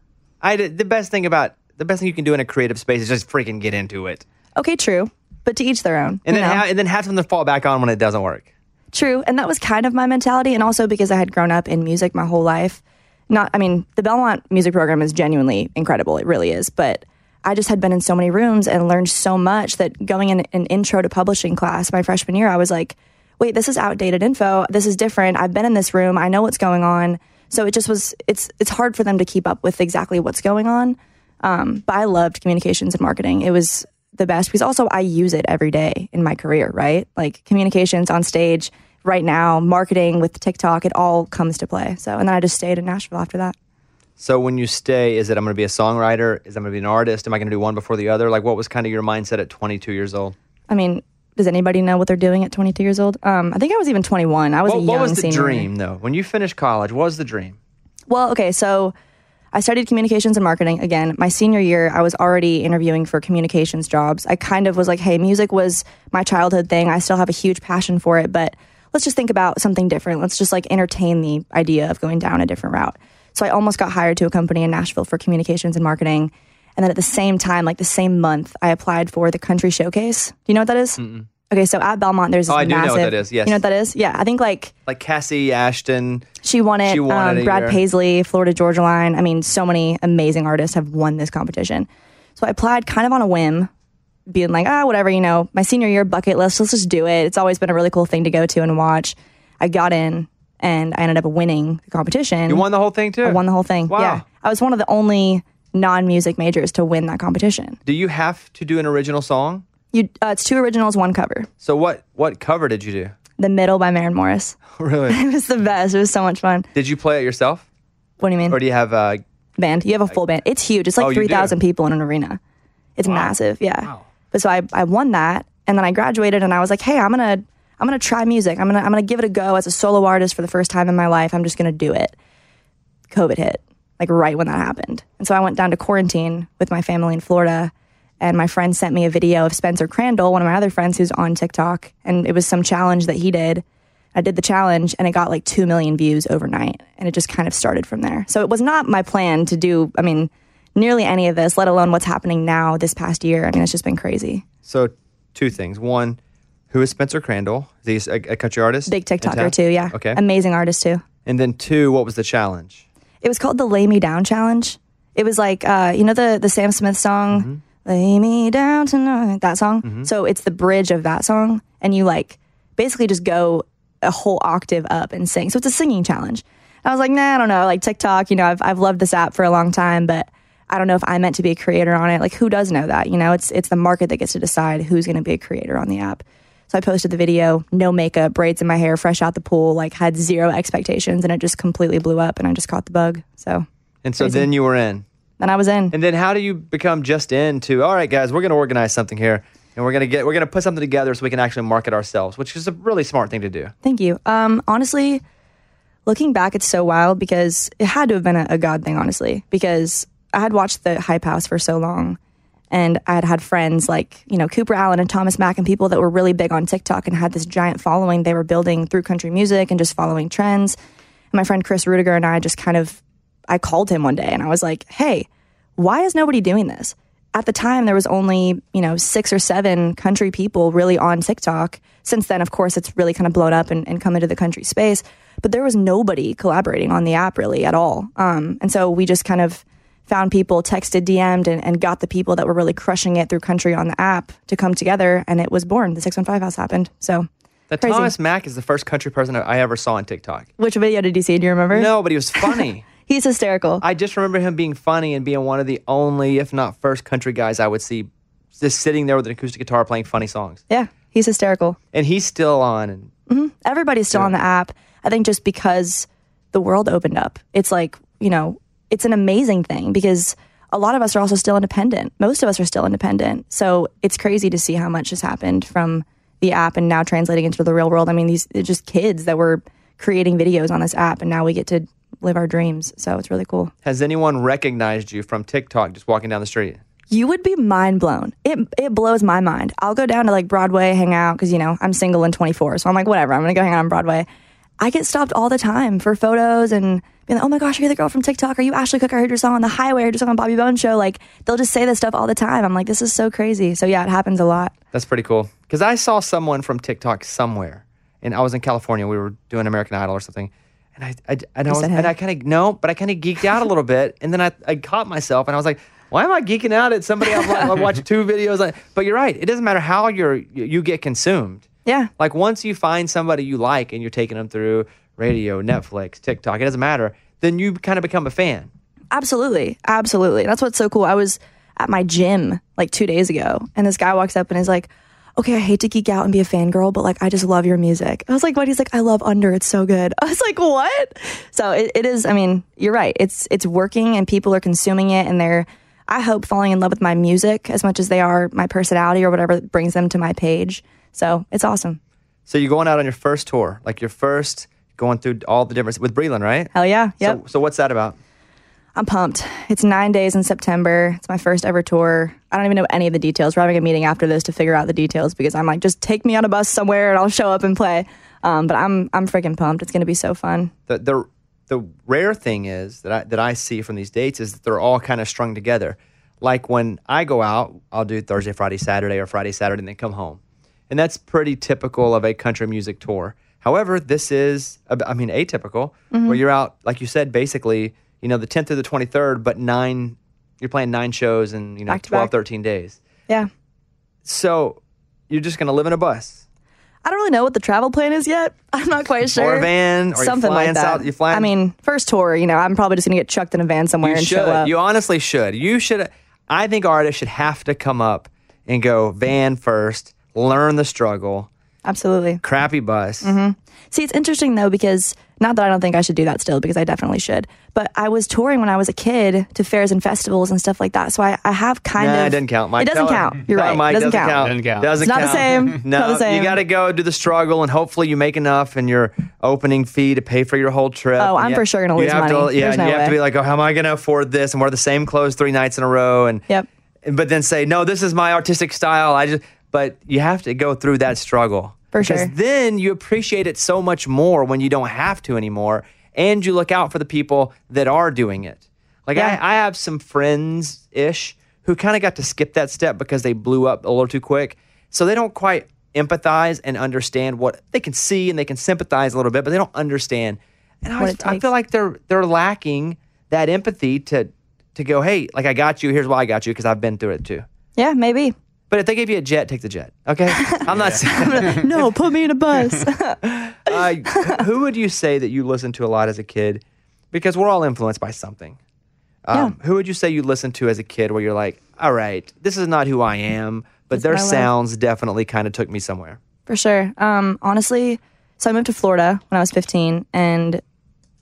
I did, the best thing about the best thing you can do in a creative space is just freaking get into it, Okay, true. But to each their own. and then ha- and then have something to fall back on when it doesn't work. True. And that was kind of my mentality. And also because I had grown up in music my whole life. Not, I mean, the Belmont music program is genuinely incredible. It really is. But I just had been in so many rooms and learned so much that going in an intro to publishing class my freshman year, I was like, wait, this is outdated info. This is different. I've been in this room. I know what's going on. So it just was, it's, it's hard for them to keep up with exactly what's going on. Um, but I loved communications and marketing. It was the best because also I use it every day in my career, right? Like communications on stage right now, marketing with TikTok, it all comes to play. So, and then I just stayed in Nashville after that. So when you stay, is it I'm going to be a songwriter? Is I'm going to be an artist? Am I going to do one before the other? Like, what was kind of your mindset at 22 years old? I mean, does anybody know what they're doing at 22 years old? Um, I think I was even 21. I was what, a young what was the senior. dream though? When you finished college, what was the dream? Well, okay, so I studied communications and marketing again. My senior year, I was already interviewing for communications jobs. I kind of was like, hey, music was my childhood thing. I still have a huge passion for it, but let's just think about something different. Let's just like entertain the idea of going down a different route. So I almost got hired to a company in Nashville for communications and marketing. And then at the same time, like the same month, I applied for the Country Showcase. Do you know what that is? Okay, so at Belmont, there's this Oh, I do know what massive. that is, yes. You know what that is? Yeah, I think like Like Kassi Ashton. she won it. She won um, it a Brad year. Paisley, Florida Georgia Line. I mean, so many amazing artists have won this competition. So I applied kind of on a whim, being like, ah, whatever, you know, my senior year bucket list, let's just do it. It's always been a really cool thing to go to and watch. I got in and I ended up winning the competition. You won the whole thing too. I won the whole thing. Wow. Yeah. I was one of the only non music majors to win that competition. Do you have to do an original song? You, uh, it's two originals, one cover. So what what cover did you do? The Middle by Maren Morris. really? it was the best. It was so much fun. Did you play it yourself, What do you mean? or do you have a band. You have a full band. It's huge. It's Oh, like do? 3,000 people in an arena. It's massive. Yeah. But so I, I won that and then I graduated and I was like, hey, I'm going to, I'm going to try music. I'm going to, I'm going to give it a go as a solo artist for the first time in my life. I'm just going to do it. COVID hit like right when that happened. And so I went down to quarantine with my family in Florida and my friend sent me a video of Spencer Crandall, one of my other friends who's on TikTok. And it was some challenge that he did. I did the challenge and it got like 2 million views overnight. And it just kind of started from there. So it was not my plan to do, I mean, nearly any of this, let alone what's happening now this past year. I mean, it's just been crazy. So, two things. One, who is Spencer Crandall? Is he a, a country artist? Big? TikToker too, yeah. Okay. Amazing artist too. and then two, what was the challenge? It was called the Lay Me Down Challenge. It was like, uh, you know, the, the Sam Smith song, Mm-hmm. Lay Me Down Tonight, that song. So it's the bridge of that song. And you like basically just go a whole octave up and sing. So it's a singing challenge. I was like, nah, I don't know. Like TikTok, you know, I've, I've loved this app for a long time, but I don't know if I'm meant to be a creator on it. Like, who does know that? You know, it's it's the market that gets to decide who's going to be a creator on the app. So I posted the video, no makeup, braids in my hair, fresh out the pool, like had zero expectations, and it just completely blew up, and I just caught the bug. So And so Crazy. then you were in. then I was in. And then how do you become just into? All right, guys, we're going to organize something here, and we're going to get we're going to put something together so we can actually market ourselves, which is a really smart thing to do. Thank you. Um, honestly, looking back, it's so wild because it had to have been a, a God thing, honestly, because I had watched the Hype House for so long. And I had had friends like, you know, Cooper Alan and Thomas Mac and people that were really big on TikTok and had this giant following they were building through country music and just following trends. And my friend Chris Ruediger and I just kind of, I called him one day and I was like, hey, why is nobody doing this? at the time there was only you know six or seven country people really on tiktok since then of course it's really kind of blown up and, and come into the country space but there was nobody collaborating on the app really at all um, and so we just kind of found people texted dm'd and, and got the people that were really crushing it through country on the app to come together and it was born the 615 house happened so That crazy. Thomas Mac is the first country person I ever saw on TikTok. which video did you see do you remember No, but he was funny. he's hysterical I just remember him being funny and being one of the only, if not first, country guys I would see just sitting there with an acoustic guitar playing funny songs. yeah he's hysterical And he's still on. And hmm Everybody's still on the app. I think just because the world opened up, it's like, you know, it's an amazing thing because a lot of us are also still independent. Most of us are still independent. So it's crazy to see how much has happened from the app and now translating into the real world. I mean, these just kids that were creating videos on this app and now we get to live our dreams. So it's really cool. has anyone recognized you from TikTok just walking down the street? You would be mind blown. It it blows my mind. I'll go down to like Broadway, hang out because you know I'm single and 24, so I'm like whatever. I'm gonna go hang out on Broadway. I get stopped all the time for photos and being like, oh my gosh, you're you the girl from TikTok? Are you Ashley Cook? I heard your song on the highway. I heard your song on Bobby Bones show. Like they'll just say this stuff all the time. I'm like, this is so crazy. So yeah, it happens a lot. That's pretty cool. Because I saw someone from TikTok somewhere, and I was in California. We were doing American Idol or something, and I, I, and I, was, and. I kind of no, but I kind of geeked out a little bit, and then I, I caught myself, and I was like, why am I geeking out at somebody I've, I've watched two videos? on? But you're right. It doesn't matter how you're you you get consumed. Yeah. Like once you find somebody you like, and you're taking them through radio, Netflix, TikTok, it doesn't matter. Then you kind of become a fan. Absolutely. Absolutely. That's what's so cool. I was at my gym like two days ago, and this guy walks up and is like, Okay, I hate to geek out and be a fangirl, but like, I just love your music. I was like, What? He's like, I love Under. It's so good. I was like, What? So it, it is, I mean, you're right. It's, it's working and people are consuming it and they're, I hope, falling in love with my music as much as they are my personality or whatever brings them to my page. So it's awesome. So you're going out on your first tour, like your first going through all the different with Breland, right? Hell yeah. Yep. So, so what's that about? I'm pumped. It's nine days in September. It's my first ever tour. I don't even know any of the details. We're having a meeting after this to figure out the details because I'm like, just take me on a bus somewhere and I'll show up and play. Um, but I'm I'm freaking pumped. It's gonna be so fun. the the the rare thing is that I that I see from these dates is that they're all kind of strung together. Like when I go out, I'll do Thursday, Friday, Saturday, or Friday, Saturday, and then come home, and that's pretty typical of a country music tour. However, this is, I mean atypical, Mhm. where you're out like you said, basically you know the 10th through the 23rd, but nine you're playing nine shows in you know Back 12, back. 13 days. Yeah. So you're just gonna live in a bus. I don't really know what the travel plan is yet. I'm not quite sure. Or a van, or something like that. south- you flying- I mean, first tour. You know, I'm probably just gonna get chucked in a van somewhere You and should. show up. You honestly should. You should. I think artists should have to come up and go van first, learn the struggle. Absolutely. Crappy bus. hmm See, it's interesting though because not that I don't think I should do that still because I definitely should. But I was touring when I was a kid to fairs and festivals and stuff like that, so I, I have kind nah, of. it doesn't count. Mike, it doesn't tell her. count. You're No, right. Mike, it doesn't, doesn't count. count. Doesn't count. It's not the same. No, not the same. you got to go do the struggle, and hopefully you make enough in your opening fee to pay for your whole trip. Oh, And I'm you- for sure gonna you lose have to- money. yeah, There's and no you have to way. be like, oh, how am I going to afford this? And wear the same clothes three nights in a row, and yep. But then say, no, this is my artistic style. I just, but you have to go through that struggle For because sure. then you appreciate it so much more when you don't have to anymore, and you look out for the people that are doing it. Like Yeah. I, I have some friends ish who kind of got to skip that step because they blew up a little too quick, so they don't quite empathize and understand what they can see and they can sympathize a little bit, but they don't understand. And I, it I feel like they're they're lacking that empathy to to go, hey, like I got you. Here's why I got you because I've been through it too. Yeah, maybe. But if they gave you a jet, take the jet. Okay, I'm not saying. no, put me in a bus. uh, who would you say that you listened to a lot as a kid? Because we're all influenced by something. Um, Who would you say you listened to as a kid where you're like, all right, this is not who I am, but their sounds definitely kind of took me somewhere. For sure. Um, honestly, so I moved to Florida when I was 15, and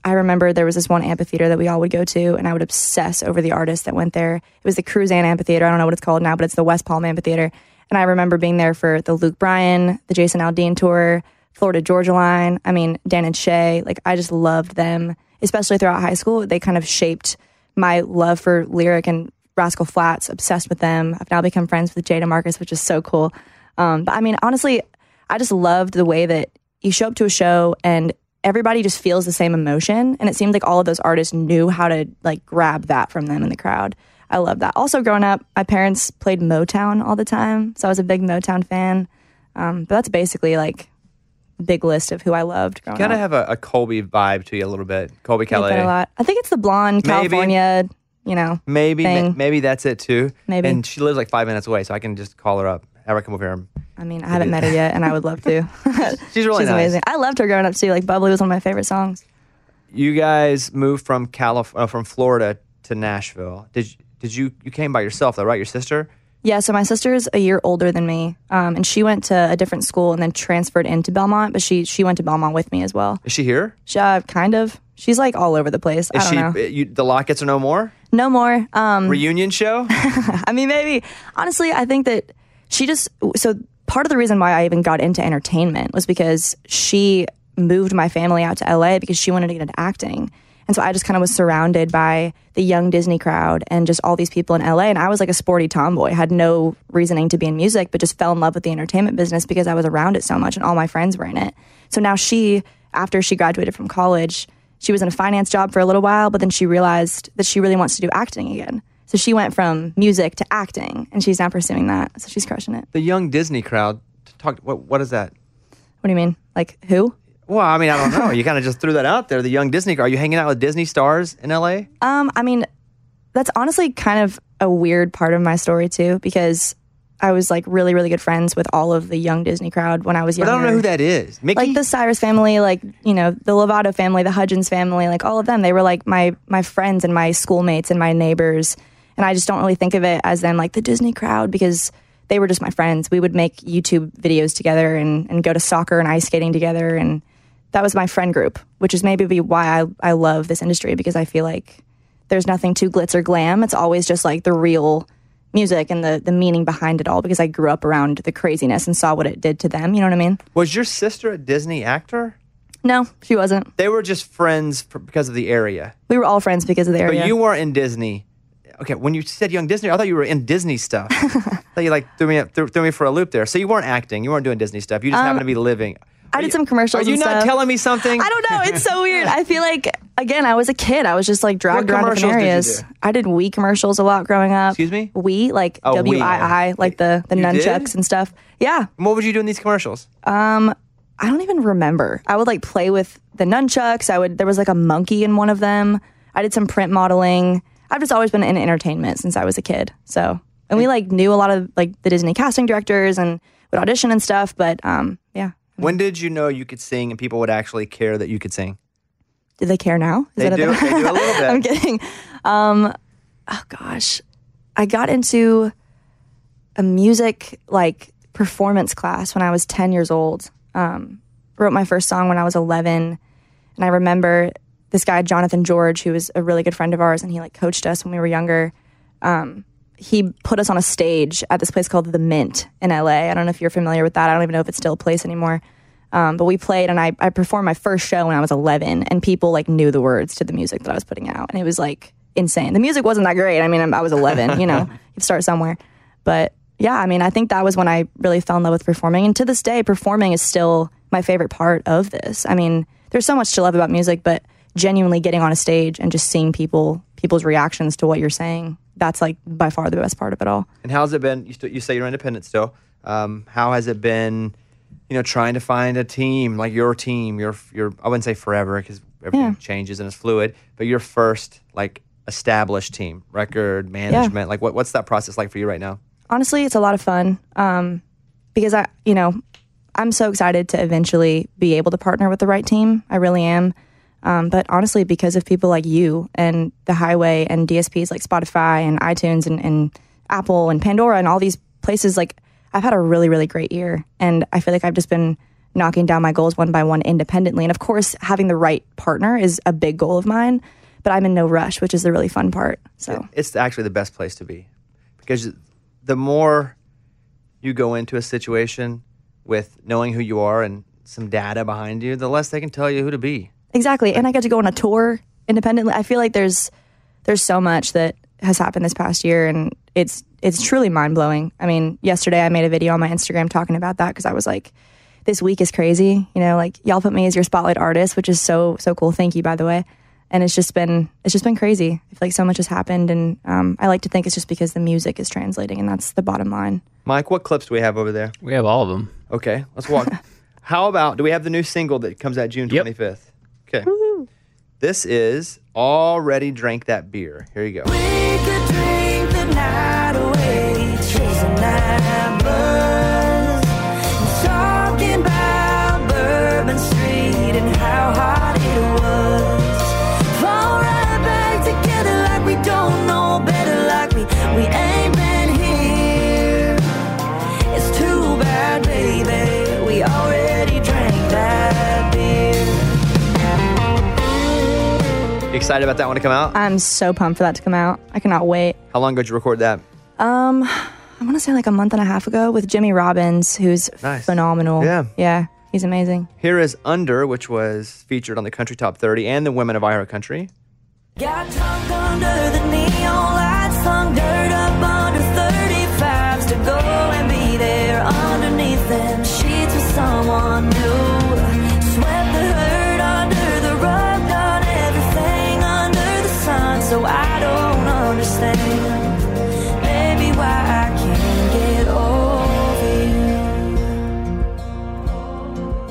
I remember there was this one amphitheater that we all would go to, and I would obsess over the artist that went there. It was the Cruzan Amphitheater. I don't know what it's called now, but it's the West Palm Amphitheater. And I remember being there for the Luke Bryan, the Jason Aldean tour, Florida Georgia Line. I mean, Dan and Shay. Like, I just loved them, especially throughout high school. They kind of shaped my love for lyric and Rascal Flatts. Obsessed with them. I've now become friends with Jay DeMarcus, which is so cool. Um, but I mean, honestly, I just loved the way that you show up to a show and everybody just feels the same emotion. And it seemed like all of those artists knew how to like grab that from them in the crowd. I love that. Also, growing up, my parents played Motown all the time, so I was a big Motown fan. Um, but that's basically like big list of who I loved growing Gotta up. have a, a Colbie vibe to you a little bit. Colbie that a lot. I think it's the blonde Maybe. California, you know. Maybe ma- maybe that's it too. Maybe. And she lives like five minutes away, so I can just call her up. Her come over here. and- I mean, I haven't met her yet, and I would love to. She's really She's nice. amazing. I loved her growing up too. Like Bubbly was one of my favorite songs. You guys moved from Calif- uh, from Florida to Nashville. Did you, did you you came by yourself though, right? Your sister? Yeah, so my sister's a year older than me, um, and she went to a different school and then transferred into Belmont. But she she went to Belmont with me as well. Is she here? She, uh, kind of. She's like all over the place. I Is don't she? know. You, the Lockets are no more. No more. Um, Reunion show. I mean, maybe. Honestly, I think that she just. So part of the reason why I even got into entertainment was because she moved my family out to LA because she wanted to get into acting. And so I just kind of was surrounded by the young Disney crowd and just all these people in LA. And I was like a sporty tomboy, had no reasoning to be in music, but just fell in love with the entertainment business because I was around it so much and all my friends were in it. So now she, after she graduated from college, she was in a finance job for a little while, but then she realized that she really wants to do acting again. So she went from music to acting, and she's now pursuing that. So she's crushing it. The young Disney crowd. Talk. What what is that? What do you mean? Like who? Well, I mean, I don't know. you kind of just threw that out there. The young Disney crowd. Are you hanging out with Disney stars in LA? Um, I mean, that's honestly kind of a weird part of my story too, because I was like really, really good friends with all of the young Disney crowd when I was But younger. I don't know who that is. Mickey. Like the Cyrus family, like you know the Lovato family, the Hudgens family, like all of them. They were like my my friends and my schoolmates and my neighbors, and I just don't really think of it as then like the Disney crowd because they were just my friends. We would make YouTube videos together and and go to soccer and ice skating together, and that was my friend group, which is maybe why I I love this industry because I feel like there's nothing too glitz or glam. It's always just like the real music and the the meaning behind it all because I grew up around the craziness and saw what it did to them. You know what I mean? was your sister a Disney actor? No, she wasn't. They were just friends for, because of the area. We were all friends because of the area. But you weren't in Disney. Okay, when you said young Disney, I thought you were in Disney stuff. I thought you like threw me threw, threw me for a loop there. So you weren't acting. You weren't doing Disney stuff. You just Um, happened to be living. I did some commercials. Are you not stuff. telling me something? I don't know. It's so weird. I feel like again, I was a kid. I was just like dragged What around different did areas. do? I did Wii commercials a lot growing up. Excuse me? Wii, like Oh, Wii. W I I, like the the You did? nunchucks and stuff. Yeah. And what would you do in these commercials? Um, I don't even remember. I would like play with the nunchucks. I would. There was like a monkey in one of them. I did some print modeling. I've just always been in entertainment since I was a kid. So, and we like knew a lot of like the Disney casting directors and would audition and stuff. But um, yeah. When did you know you could sing and people would actually care that you could sing? Do they care now? They a do. thing? They do a little bit. I'm kidding. Um, oh gosh, I got into a music like performance class when I was 10 years old. Um, wrote my first song when I was 11, and I remember this guy Jonathan George, who was a really good friend of ours, and he like coached us when we were younger. Um, he put us on a stage at this place called the Mint in LA. I don't know if you're familiar with that. I don't even know if it's still a place anymore. Um, but we played and I, I performed my first show when I was 11 and people like knew the words to the music that I was putting out. And it was like insane. The music wasn't that great. I mean, I was 11, you know, you start somewhere. But yeah, I mean, I think that was when I really fell in love with performing. And to this day, performing is still my favorite part of this. I mean, there's so much to love about music, but genuinely getting on a stage and just seeing people, people's reactions to what you're saying, that's like by far the best part of it all. And how's it been? You, st- you say you're independent still. Um, how has it been? You know, trying to find a team like your team. Your your I wouldn't say forever because everything Yeah. changes and it's fluid. But your first like established team, record management. Like what what's that process like for you right now? honestly, it's a lot of fun um, because I, you know, I'm so excited to eventually be able to partner with the right team. I really am. Um, but honestly, because of people like you and the Highway and DSPs like Spotify and iTunes and, and Apple and Pandora and all these places, like I've had a really, really great year. And I feel like I've just been knocking down my goals one by one independently. And of course, having the right partner is a big goal of mine, but I'm in no rush, which is the really fun part. So. It's actually the best place to be because the more you go into a situation with knowing who you are and some data behind you, the less they can tell you who to be. Exactly. And I got to go on a tour independently. I feel like there's there's so much that has happened this past year and it's it's truly mind-blowing. I mean, yesterday I made a video on my Instagram talking about that because I was like this week is crazy, you know, like y'all put me as your spotlight artist, which is so so cool. Thank you by the way. and it's just been it's just been crazy. I feel like so much has happened, and um, I like to think it's just because the music is translating, and that's the bottom line. Mike, what clips do we have over there? We have all of them. Okay, let's walk. How about do we have the new single that comes out June 25th? Okay. This is Already Drank That Beer. Here you go. drink the night away, chasing that buzz. Excited about that one to come out? I'm so pumped for that to come out. I cannot wait. How long ago did you record that? Um, I want to say like a month and a half ago with Jimmy Robbins, who's Nice. phenomenal. Yeah. yeah, he's amazing. Here is Under, which was featured on the Country Top 30 and the Women of Iowa Country. Got tucked under the neon lights, hung dirt up under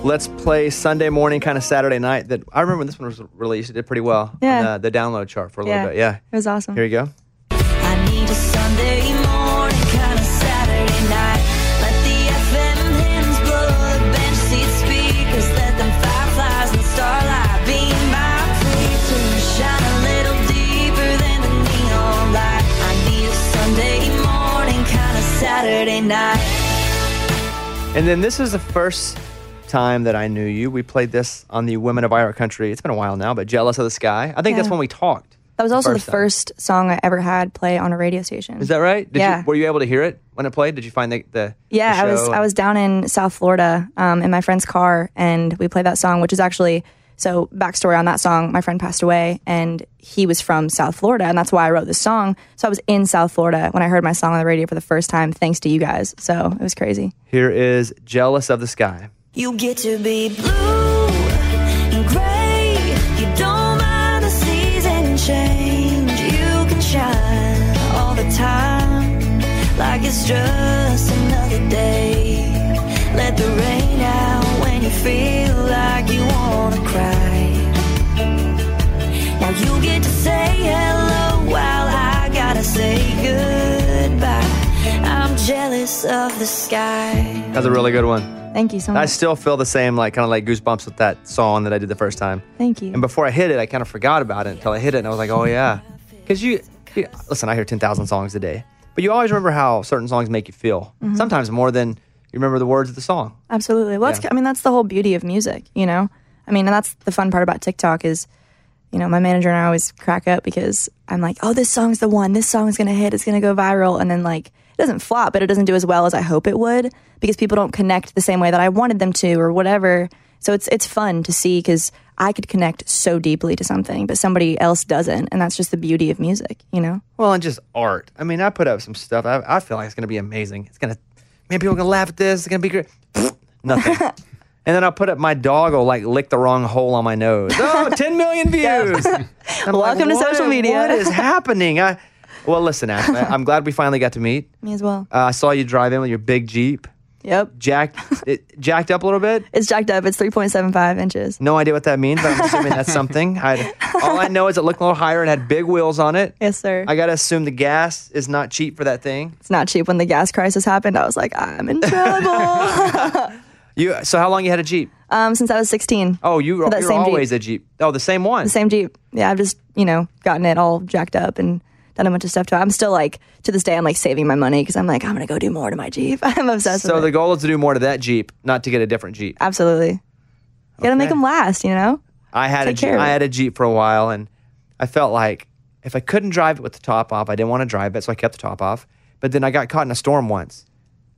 Let's play Sunday morning, kind of Saturday night. That I remember when this one was released. It did pretty well Yeah. on the, the download chart for a Yeah, little bit. Yeah. it was awesome. Here you go. I need a Sunday morning, kind of Saturday night. Let the FM hymns blow the bench seat speakers. Let them fireflies and starlight beam my preacher. Shine a little deeper than the neon light. I need a Sunday morning, kind of Saturday night. And then this is the first time that I knew you. We played this on the Women of Our Country. It's been a while now, but Jealous of the Sky. I think that's when we talked. That was also the time. first song I ever had play on a radio station. Is that right? Did Yeah. You, were you able to hear it when it played? Did you find the, the Yeah, the I was? I was down in South Florida um, in my friend's car, and we played that song, which is actually so backstory on that song. My friend passed away, and he was from South Florida, and that's why I wrote this song. So I was in South Florida when I heard my song on the radio for the first time, thanks to you guys. So it was crazy. Here is Jealous of the Sky. You get to be blue and gray. You don't mind the season change. You can shine all the time like it's just another day. Let the rain out when you feel like you wanna cry. Now you get to say hello while I gotta say goodbye. I'm jealous of the sky. That's a really good one. Thank you so much. I still feel the same, like kind of like goosebumps with that song that I did the first time. Thank you. And before I hit it, I kind of forgot about it until I hit it, and I was like, oh yeah, because you, you- listen, I hear ten thousand songs a day, but you always remember how certain songs make you feel. Mhm. Sometimes more than you remember the words of the song. Absolutely. Well, that's, Yeah. I mean, that's the whole beauty of music, you know? I mean, and that's the fun part about TikTok is, you know, my manager and I always crack up because I'm like, oh, this song's the one. This song's going to hit. It's going to go viral. And then, like, it doesn't flop, but it doesn't do as well as I hope it would because people don't connect the same way that I wanted them to or whatever. So it's it's fun to see because I could connect so deeply to something, but somebody else doesn't. And that's just the beauty of music, you know? Well, and just art. I mean, I put up some stuff. I, I feel like it's gonna be amazing. It's gonna, man, people are gonna laugh at this. It's gonna be great. Nothing. and then I'll put up my dog will like lick the wrong hole on my nose. Oh, 10 million views. I'm like, Welcome to social media." What is happening? I, well, listen, Ashley, I'm glad we finally got to meet. Me as well. Uh, I saw you drive in with your big Jeep. Yep. Jacked, it jacked up a little bit. It's jacked up. It's 3.75 inches. No idea what that means, but I'm assuming that's something. I, all I know is it looked a little higher and had big wheels on it. Yes, sir. I gotta assume the gas is not cheap for that thing. It's not cheap. When the gas crisis happened, I was like, I'm in trouble. You so how long you had a Jeep? um, since I was 16. Oh, you you're same Jeep. a Jeep. Oh, the same one. The same Jeep. Yeah, I've just, you know, gotten it all jacked up and done a bunch of stuff to it. I'm still like, to this day, I'm like saving my money because I'm like, I'm to go do more to my Jeep. I'm obsessed with it. So with the it. goal is to do more to that Jeep, not to get a different Jeep. Absolutely. You got to make them last, you know? I had a Jeep, I had a Jeep for a while, and I felt like if I couldn't drive it with the top off, I didn't want to drive it, so I kept the top off. But then I got caught in a storm once,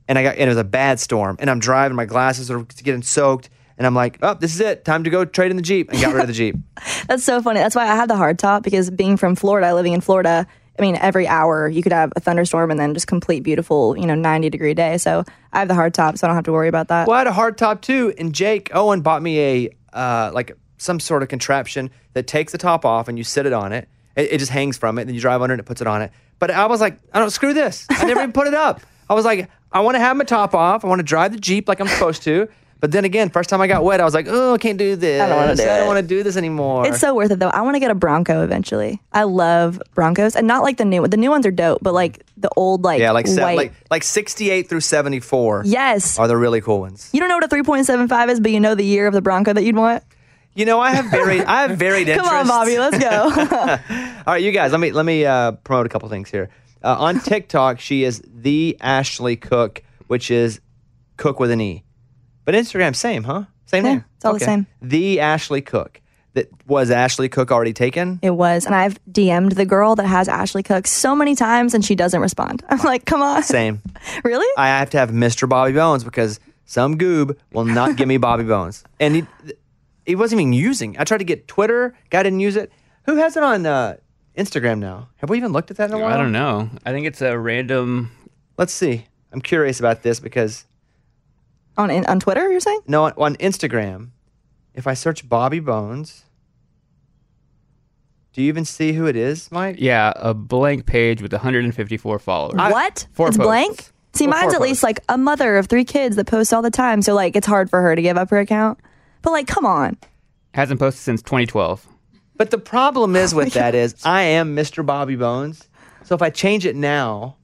and I got and it was a bad storm, and I'm driving, my glasses are getting soaked, and I'm like, oh, this is it, time to go trade in the Jeep, and got rid of the Jeep. That's so funny. That's why I had the hard top because being from Florida, living in Florida, I mean, every hour you could have a thunderstorm and then just complete beautiful, you know, 90 degree day. So I have the hard top, so I don't have to worry about that. Well, I had a hard top too, and Jake Owen bought me a uh, like some sort of contraption that takes the top off and you sit it on it. It, it just hangs from it. Then you drive under it and it puts it on it. But I was like, I don't screw this. I never even put it up. I was like, I want to have my top off. I want to drive the Jeep like I'm supposed to. But then again, first time I got wet, I was like, oh, I can't do this. I don't wanna do I don't want to do this anymore. It's so worth it though. I want to get a Bronco eventually. I love Broncos, and not like the new. The new ones are dope, but like the old like yeah, like se- white. like like 68 through 74. Yes. are the really cool ones. you don't know what a three point seven five is, but you know the year of the Bronco that you'd want. You know, I have varied I have varied Come interests. on, Bobby, let's go. All right, you guys, let me let me uh, promote a couple things here. Uh, on TikTok, she is the Ashley Cook, which is Cook with an E. But Instagram, same, huh? Same Yeah, name. it's all the same. The Ashley Cook. That was Ashley Cook already taken? it was, and I've DM'd the girl that has Ashley Cook so many times, and she doesn't respond. I'm like, come on, Same. really? I have to have Mr. Bobby Bones because some goob will not give me Bobby Bones, and he he wasn't even using. I tried to get Twitter, guy didn't use it. Who has it on uh, Instagram now? Have we even looked at that in a while? I don't know. I think it's a random. Let's see. I'm curious about this because on in, on Twitter, you're saying? no, on, on Instagram, if I search Bobby Bones, do you even see who it is, Mike? Yeah, a blank page with 154 followers. what? Four it's posts. blank. See, Well, mine's four at least like a mother of three kids that posts all the time, so like it's hard for her to give up her account. But like, come on. Hasn't posted since 2012. But the problem is oh with that is I am Mr. Bobby Bones. So if I change it now,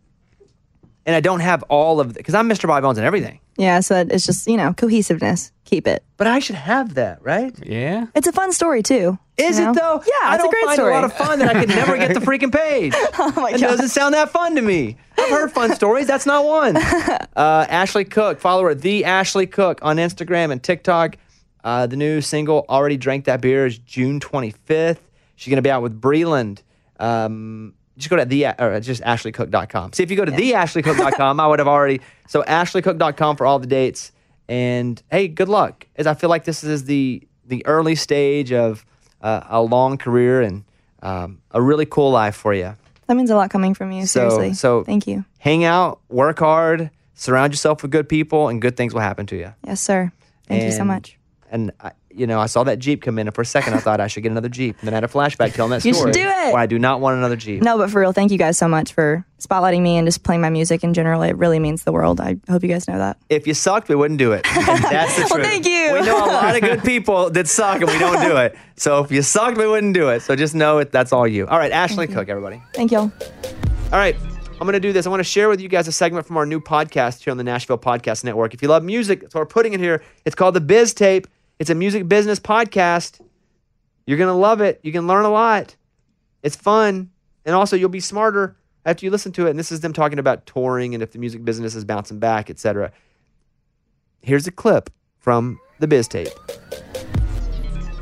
and I don't have all of because I'm Mr. Bobby Bones and everything, Yeah, so it's just you know cohesiveness. Keep it. but I should have that, right? Yeah. It's a fun story too. Is you know? it though? Yeah, I it's don't a great find story. a lot of fun that I could never get the freaking page. oh my It doesn't sound that fun to me. I've heard fun stories. That's not one. Uh, Ashley Cook, follow her, the Ashley Cook on Instagram and TikTok. Uh, the new single, Already Drank That Beer, is June 25th. She's going to be out with Breland. Um, just go to the, or just ashleycook.com. See, if you go to theashleycook.com, I would have already. So, ashleycook.com for all the dates. And hey, good luck. As I feel like this is the the early stage of uh, a long career and um, a really cool life for you. That means a lot coming from you. So- Seriously. so- thank you. hang out, work hard, surround yourself with good people, and good things will happen to you. Yes, sir. Thank you so much. And I, you know, I saw that Jeep come in, and for a second, I thought I should get another Jeep. And then I had a flashback telling that You should story. do it. Why I do not want another Jeep. No, but for real, thank you guys so much for spotlighting me and just playing my music in general. It really means the world. I hope you guys know that. If you sucked, we wouldn't do it. And that's the Well, truth. thank you. We know a lot of good people that suck, and we don't do it. So if you sucked, we wouldn't do it. So just know it. That's all you. All right, Ashley Cook, everybody. Thank y'all. All right. I'm going to do this. I want to share with you guys a segment from our new podcast here on the Nashville Podcast Network. If you love music, that's why we're putting it here. It's called The Biz Tape. It's a music business podcast. You're going to love it. You can learn a lot. It's fun. And also, you'll be smarter after you listen to it. And this is them talking about touring and if the music business is bouncing back, etc. Here's a clip from The Biz Tape.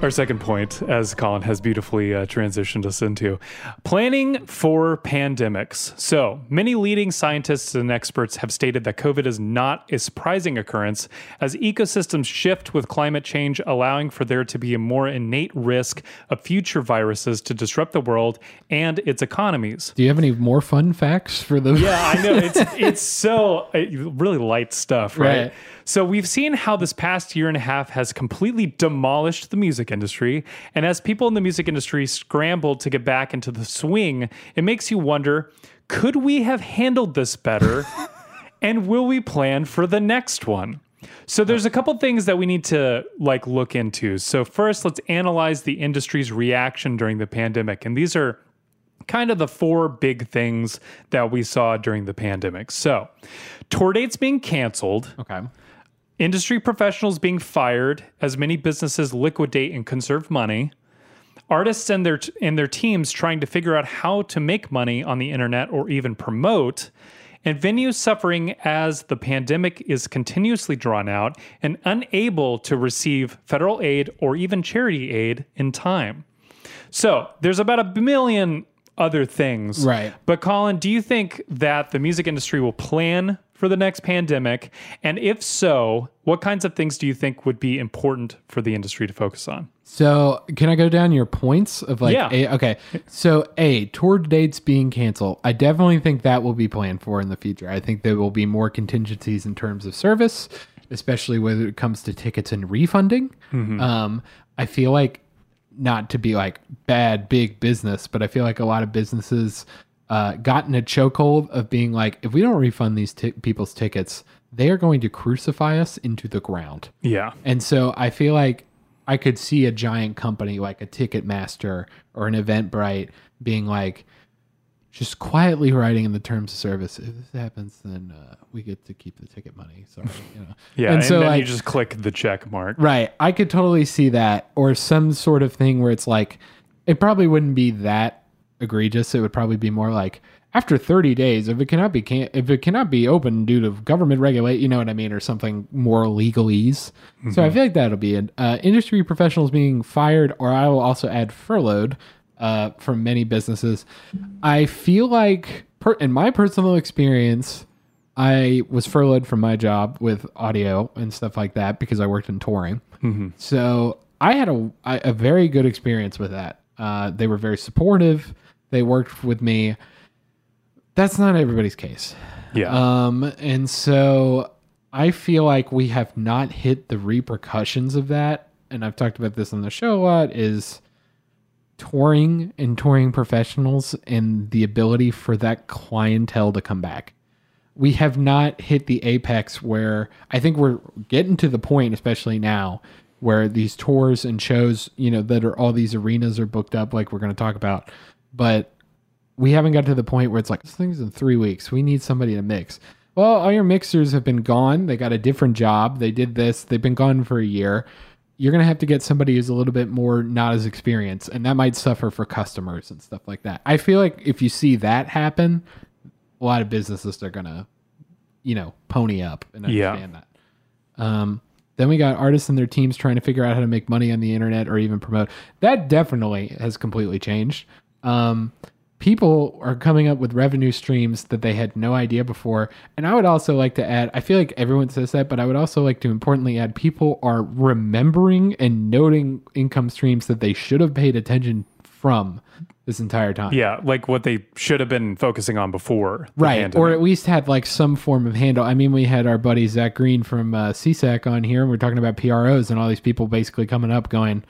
Our second point, as Colin has beautifully uh, transitioned us into, planning for pandemics. So, many leading scientists and experts have stated that COVID is not a surprising occurrence as ecosystems shift with climate change, allowing for there to be a more innate risk of future viruses to disrupt the world and its economies. Do you have any more fun facts for the? Yeah, I know. It's it's so uh, really light stuff, right? Right. So we've seen how this past year and a half has completely demolished the music industry, and as people in the music industry scrambled to get back into the swing, it makes you wonder: could we have handled this better? and will we plan for the next one? So there's a couple things that we need to like look into. So first, let's analyze the industry's reaction during the pandemic, and these are kind of the four big things that we saw during the pandemic. So, tour dates being canceled. Okay. Industry professionals being fired as many businesses liquidate and conserve money. Artists and their and their teams trying to figure out how to make money on the internet or even promote. And venues suffering as the pandemic is continuously drawn out and unable to receive federal aid or even charity aid in time. So there's about a million other things. Right. But Colin, do you think that the music industry will plan for the next pandemic? And if so, what kinds of things do you think would be important for the industry to focus on? So can I go down your points of like? Yeah. A, okay. So a tour dates being canceled. I definitely think that will be planned for in the future. I think there will be more contingencies in terms of service, especially when it comes to tickets and refunding. Mhm. Um, I feel like not to be like bad big business, but I feel like a lot of businesses uh, got in a chokehold of being like, if we don't refund these ti people's tickets, they are going to crucify us into the ground. Yeah. And so I feel like I could see a giant company like a Ticketmaster or an Eventbrite being like, just quietly writing in the terms of service, if this happens, then uh, we get to keep the ticket money. Sorry, you know. Yeah, and, then you just click the check mark. Right. I could totally see that. Or some sort of thing where it's like, it probably wouldn't be that egregious. It would probably be more like, after 30 days, if it cannot be can- if it cannot be open due to government regulate, you know what I mean, or something more legalese. So I Mhm. feel like that'll be an Uh, industry professionals being fired, or I will also add furloughed uh, from many businesses. I feel like, per- in my personal experience, I was furloughed from my job with audio and stuff like that because I worked in touring. Mhm. So I had a a very good experience with that. Uh, they were very supportive. They worked with me. That's not everybody's case. Yeah. Um, and so I feel like we have not hit the repercussions of that. And I've talked about this on the show a lot. Is touring and touring professionals and the ability for that clientele to come back. We have not hit the apex where I think we're getting to the point, especially now, where these tours and shows, you know, that are all these arenas are booked up, like we're going to talk about. But we haven't got to the point where it's like, this thing's in three weeks. We need somebody to mix. Well, all your mixers have been gone. They got a different job. They did this. They've been gone for a year. You're going to have to get somebody who's a little bit more not as experienced, and that might suffer for customers and stuff like that. I feel like if you see that happen, a lot of businesses are going to, you know, pony up and Yeah. understand that. Um, then we got artists and their teams trying to figure out how to make money on the internet or even promote. That definitely has completely changed. Um, people are coming up with revenue streams that they had no idea before. And I would also like to add, I feel like everyone says that, but I would also like to importantly add people are remembering and noting income streams that they should have paid attention from this entire time. Yeah, like what they should have been focusing on before. Right. pandemic. Or at least had like some form of handle. I mean, we had our buddy Zach Green from uh, SESAC on here, and we're talking about PROs and all these people basically coming up going,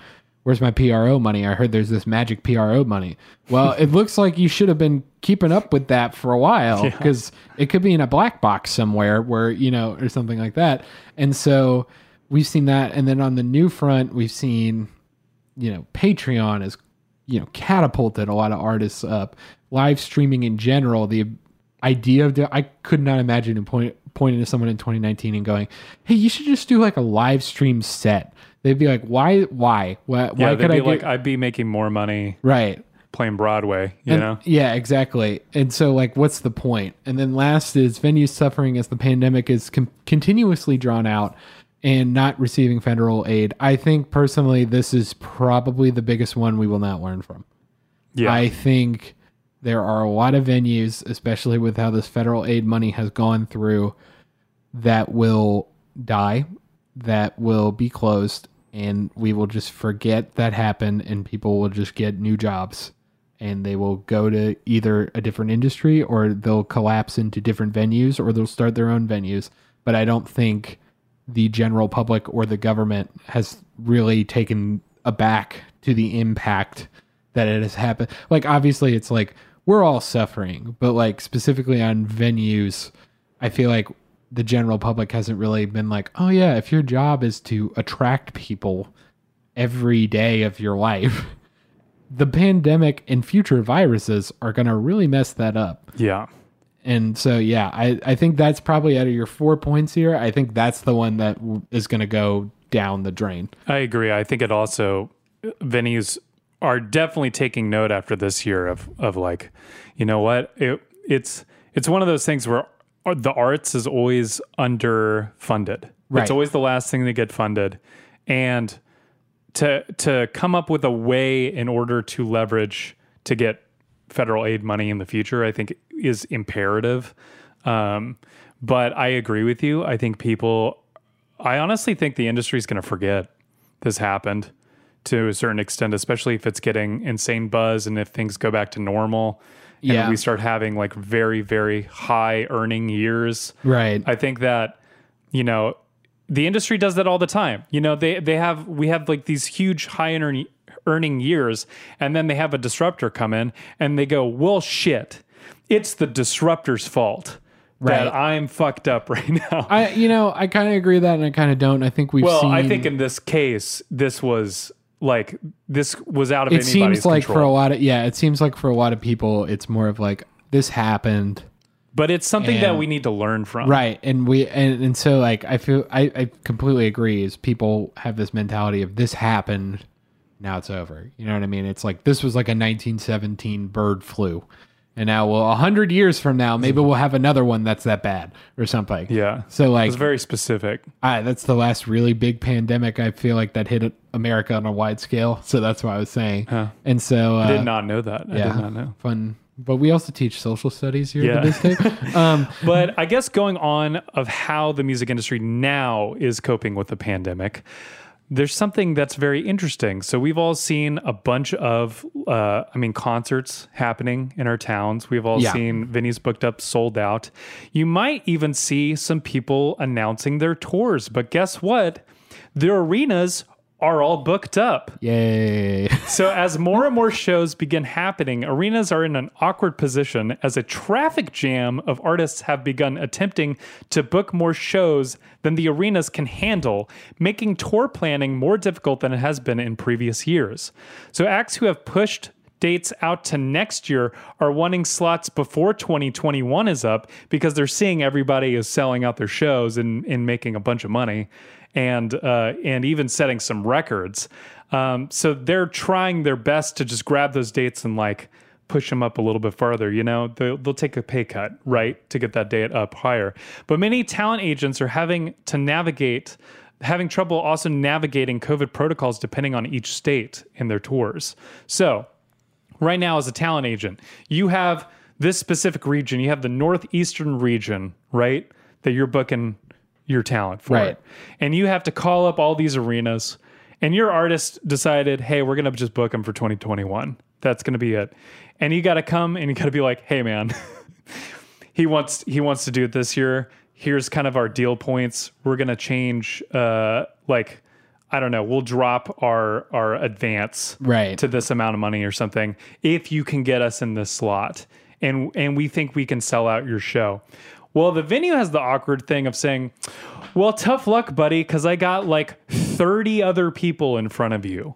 Where's my PRO money? I heard there's this magic PRO money. Well, it looks like you should have been keeping up with that for a while Yeah. because it could be in a black box somewhere where, you know, or something like that. And so we've seen that. And then on the new front, we've seen, you know, Patreon has, you know, catapulted a lot of artists up. Live streaming in general, the idea of the, I could not imagine in point, pointing to someone in 2019 and going, "Hey, you should just do like a live stream set." They'd be like, "Why? Why? Why, yeah, why they'd could be I like, get I'd be making more money right playing Broadway, you and- know? Yeah, exactly. And so, like, what's the point? And then last is venues suffering as the pandemic is com- continuously drawn out and not receiving federal aid. I think personally, this is probably the biggest one we will not learn from. Yeah. I think there are a lot of venues, especially with how this federal aid money has gone through, that will die, that will be closed, and we will just forget that happened, and people will just get new jobs and they will go to either a different industry or they'll collapse into different venues or they'll start their own venues. But I don't think the general public or the government has really taken aback to the impact that it has happened. Like, obviously, it's like we're all suffering, but like specifically on venues, I feel like the general public hasn't really been like, oh, yeah, if your job is to attract people every day of your life, the pandemic and future viruses are going to really mess that up. Yeah. And so, yeah, I, I think that's probably out of your four points here. I think that's the one that w- is going to go down the drain. I agree. I think it also venues are definitely taking note after this year of of like, you know what? It it's it's one of those things where the arts is always underfunded. Right. It's always the last thing to get funded. And to to come up with a way in order to leverage to get federal aid money in the future, I think is imperative. Um, but I agree with you. I think people I honestly think the industry is going to forget this happened to a certain extent, especially if it's getting insane buzz and if things go back to normal. And Yeah. we start having like very, very high earning years. Right. I think that, you know, the industry does that all the time. You know, they they have we have like these huge high earning earning years, and then they have a disruptor come in and they go, "Well, shit, it's the disruptor's fault." Right. That I'm fucked up right now. I, you know, I kind of agree with that, and I kind of don't. I think we've well, seen. I think in this case, this was like this was out of it seems like control. for a lot of yeah, it seems like for a lot of people, it's more of like this happened, but it's something that we need to learn from. right? And we and, and so like I feel I, I completely agree. Is people have this mentality of this happened, now it's over. You know what I mean? It's like this was like a 1917 bird flu. And now, well, a hundred years from now, maybe we'll have another one that's that bad or something. Yeah. So like, It's very specific. I, that's the last really big pandemic I feel like that hit America on a wide scale. So that's what I was saying. And so uh, I did not know that. I yeah, did not know. Fun, but we also teach social studies here Yeah. at this. Um, but I guess going on of how the music industry now is coping with the pandemic, there's something that's very interesting. So we've all seen a bunch of, uh, I mean, concerts happening in our towns. We've all Yeah. seen venues booked up, sold out. You might even see some people announcing their tours. But guess what? Their arenas are all booked up. Yay. So, as more and more shows begin happening, arenas are in an awkward position as a traffic jam of artists have begun attempting to book more shows than the arenas can handle, making tour planning more difficult than it has been in previous years. So, acts who have pushed dates out to next year are wanting slots before 2021 is up because they're seeing everybody is selling out their shows and, and making a bunch of money and uh, and even setting some records. Um, so they're trying their best to just grab those dates and like push them up a little bit farther. You know, they'll, they'll take a pay cut, right, to get that date up higher. But many talent agents are having to navigate having trouble also navigating COVID protocols depending on each state in their tours. So right now as a talent agent, you have this specific region, you have the northeastern region, right? That you're booking your talent for. Right. And you have to call up all these arenas and your artist decided, "Hey, we're going to just book them for 2021. That's going to be it." And you got to come and you got to be like, "Hey man, he wants he wants to do it this year. Here's kind of our deal points. We're going to change uh like I don't know, we'll drop our our advance Right. to this amount of money or something if you can get us in this slot. And and we think we can sell out your show. Well, the venue has the awkward thing of saying, "Well, tough luck, buddy, cuz I got like 30 other people in front of you."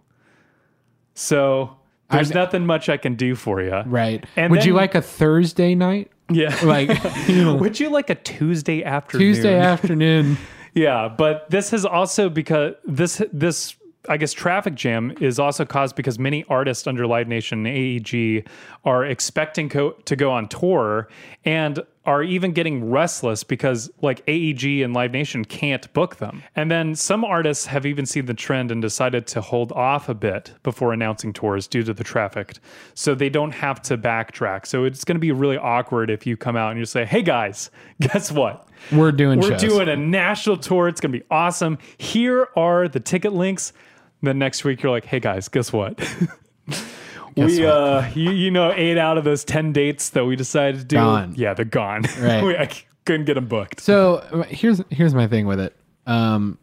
So, there's nothing much I can do for you. right. And Would you like a Thursday night? Yeah. Like, Would you like a Tuesday afternoon? Tuesday afternoon. Yeah, but this is also because this this I guess traffic jam is also caused because many artists under Live Nation and AEG are expecting co- to go on tour and are even getting restless because like AEG and Live Nation can't book them. And then some artists have even seen the trend and decided to hold off a bit before announcing tours due to the traffic. So they don't have to backtrack. So it's going to be really awkward if you come out and you say, "Hey guys, guess what? We're doing We're shows. doing a national tour. It's going to be awesome. Here are the ticket links. Then next week you're like, hey guys, guess what? we what? uh you, you know eight out of those 10 dates that we decided to do Gone. yeah they're gone Right. we, I couldn't get them booked So uh, here's here's my thing with it. Um,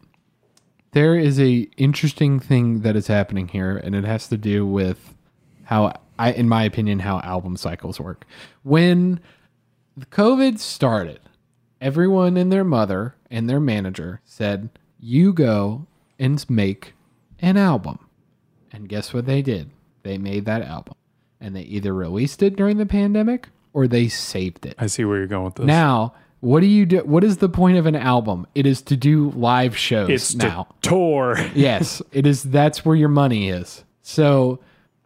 there is a interesting thing that is happening here, and it has to do with how I, in my opinion, how album cycles work. When the COVID started, everyone and their mother and their manager said, "You go and make an album." And guess what they did? They made that album, and they either released it during the pandemic or they saved it. i see where you're going with this Now, what do you do? What is the point of an album? It is to do live shows it's now. to tour yes, it is. That's where your money is. So,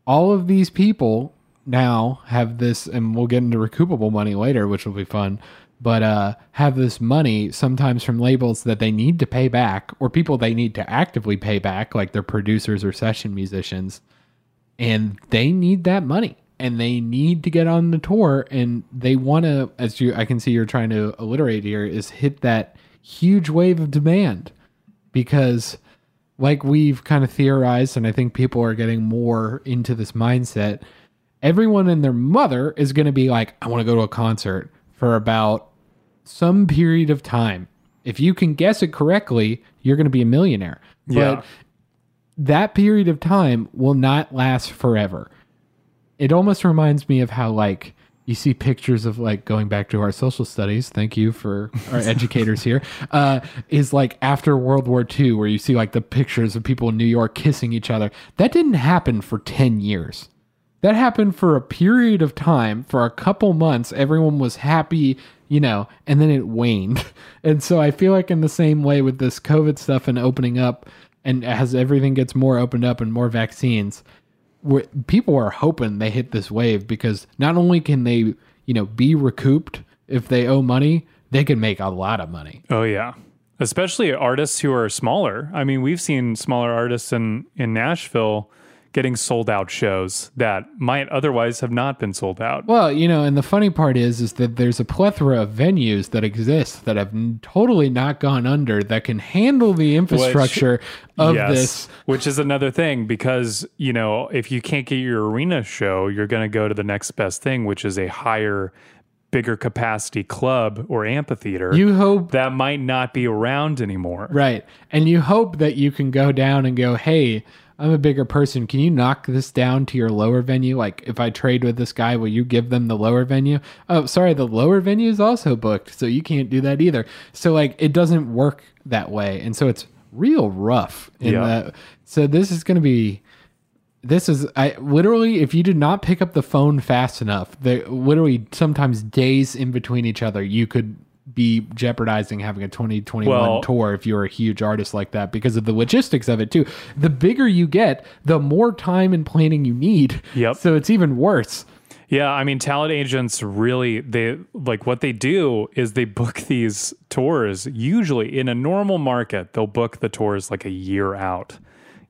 all of these people now have this, and we'll get into recoupable money later, which will be fun. But uh, have this money sometimes from labels that they need to pay back, or people they need to actively pay back, like their producers or session musicians, and they need that money and they need to get on the tour and they want to as you i can see you're trying to alliterate here is hit that huge wave of demand. Because like we've kind of theorized and i think people are getting more into this mindset everyone and their mother is going to be like i want to go to a concert for about some period of time. If you can guess it correctly you're going to be a millionaire. Yeah. That period of time will not last forever. It almost reminds me of how like you see pictures of like going back to our social studies. Thank you for our educators here. Uh, is like after World War II, where you see like the pictures of people in New York kissing each other. That didn't happen for 10 years. That happened for a period of time, for a couple months. Everyone was happy, you know, and then it waned. And so I feel like in the same way with this COVID stuff and opening up, and as everything gets more opened up and more vaccines, people are hoping they hit this wave because not only can they, you know, be recouped if they owe money, they can make a lot of money. Oh yeah. Especially artists who are smaller. I mean, we've seen smaller artists in in Nashville getting sold out shows that might otherwise have not been sold out. Well, you know, and the funny part is, is that there's a plethora of venues that exist that have n- totally not gone under that can handle the infrastructure of Yes, this. which is another thing because you know if you can't get your arena show, you're going to go to the next best thing, which is a higher, bigger capacity club or amphitheater. You hope that might not be around anymore. Right. And you hope that you can go down and go, hey, I'm a bigger person. Can you knock this down to your lower venue? Like, if I trade with this guy, will you give them the lower venue? Oh, sorry, the lower venue is also booked. So you can't do that either. So, like, it doesn't work that way. And so it's real rough. In Yeah. the, so this is going to be. This is I literally if you did not pick up the phone fast enough, there literally sometimes days in between each other, you could be jeopardizing having a 2021 Well- tour if you're a huge artist like that because of the logistics of it too. The bigger you get, the more time and planning you need. Yep. So it's even worse. Yeah, I mean, talent agents really they like what they do is they book these tours. Usually, in a normal market, they'll book the tours like a year out.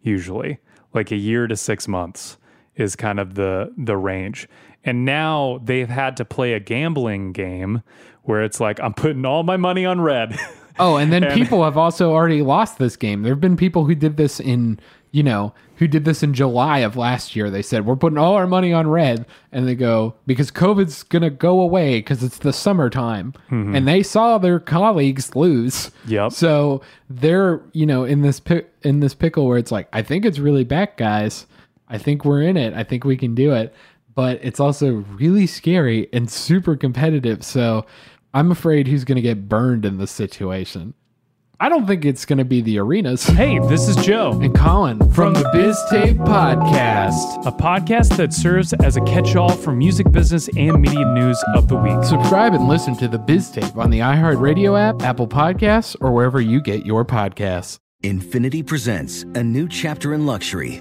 Usually, like a year to six months is kind of the the range. And now they've had to play a gambling game where it's like I'm putting all my money on red. Oh, and then And- people have also already lost this game. There have been people who did this in, you know, who did this in July of last year. They said, We're putting all our money on red. And they go, Because COVID's going to go away because it's the summertime. Mhm. And they saw their colleagues lose. Yep. So they're, you know, in this, pi- in this pickle where it's like, I think it's really back, guys. I think we're in it. I think we can do it. But it's also really scary and super competitive. So I'm afraid who's going to get burned in this situation. I don't think it's going to be the arenas. Hey, this is Joe. And Colin from the Biz Tape Podcast. a podcast that serves as a catch-all for music business and media news of the week. Subscribe and listen to the Biz Tape on the iHeartRadio app, Apple Podcasts, or wherever you get your podcasts. Infiniti presents a new chapter in luxury,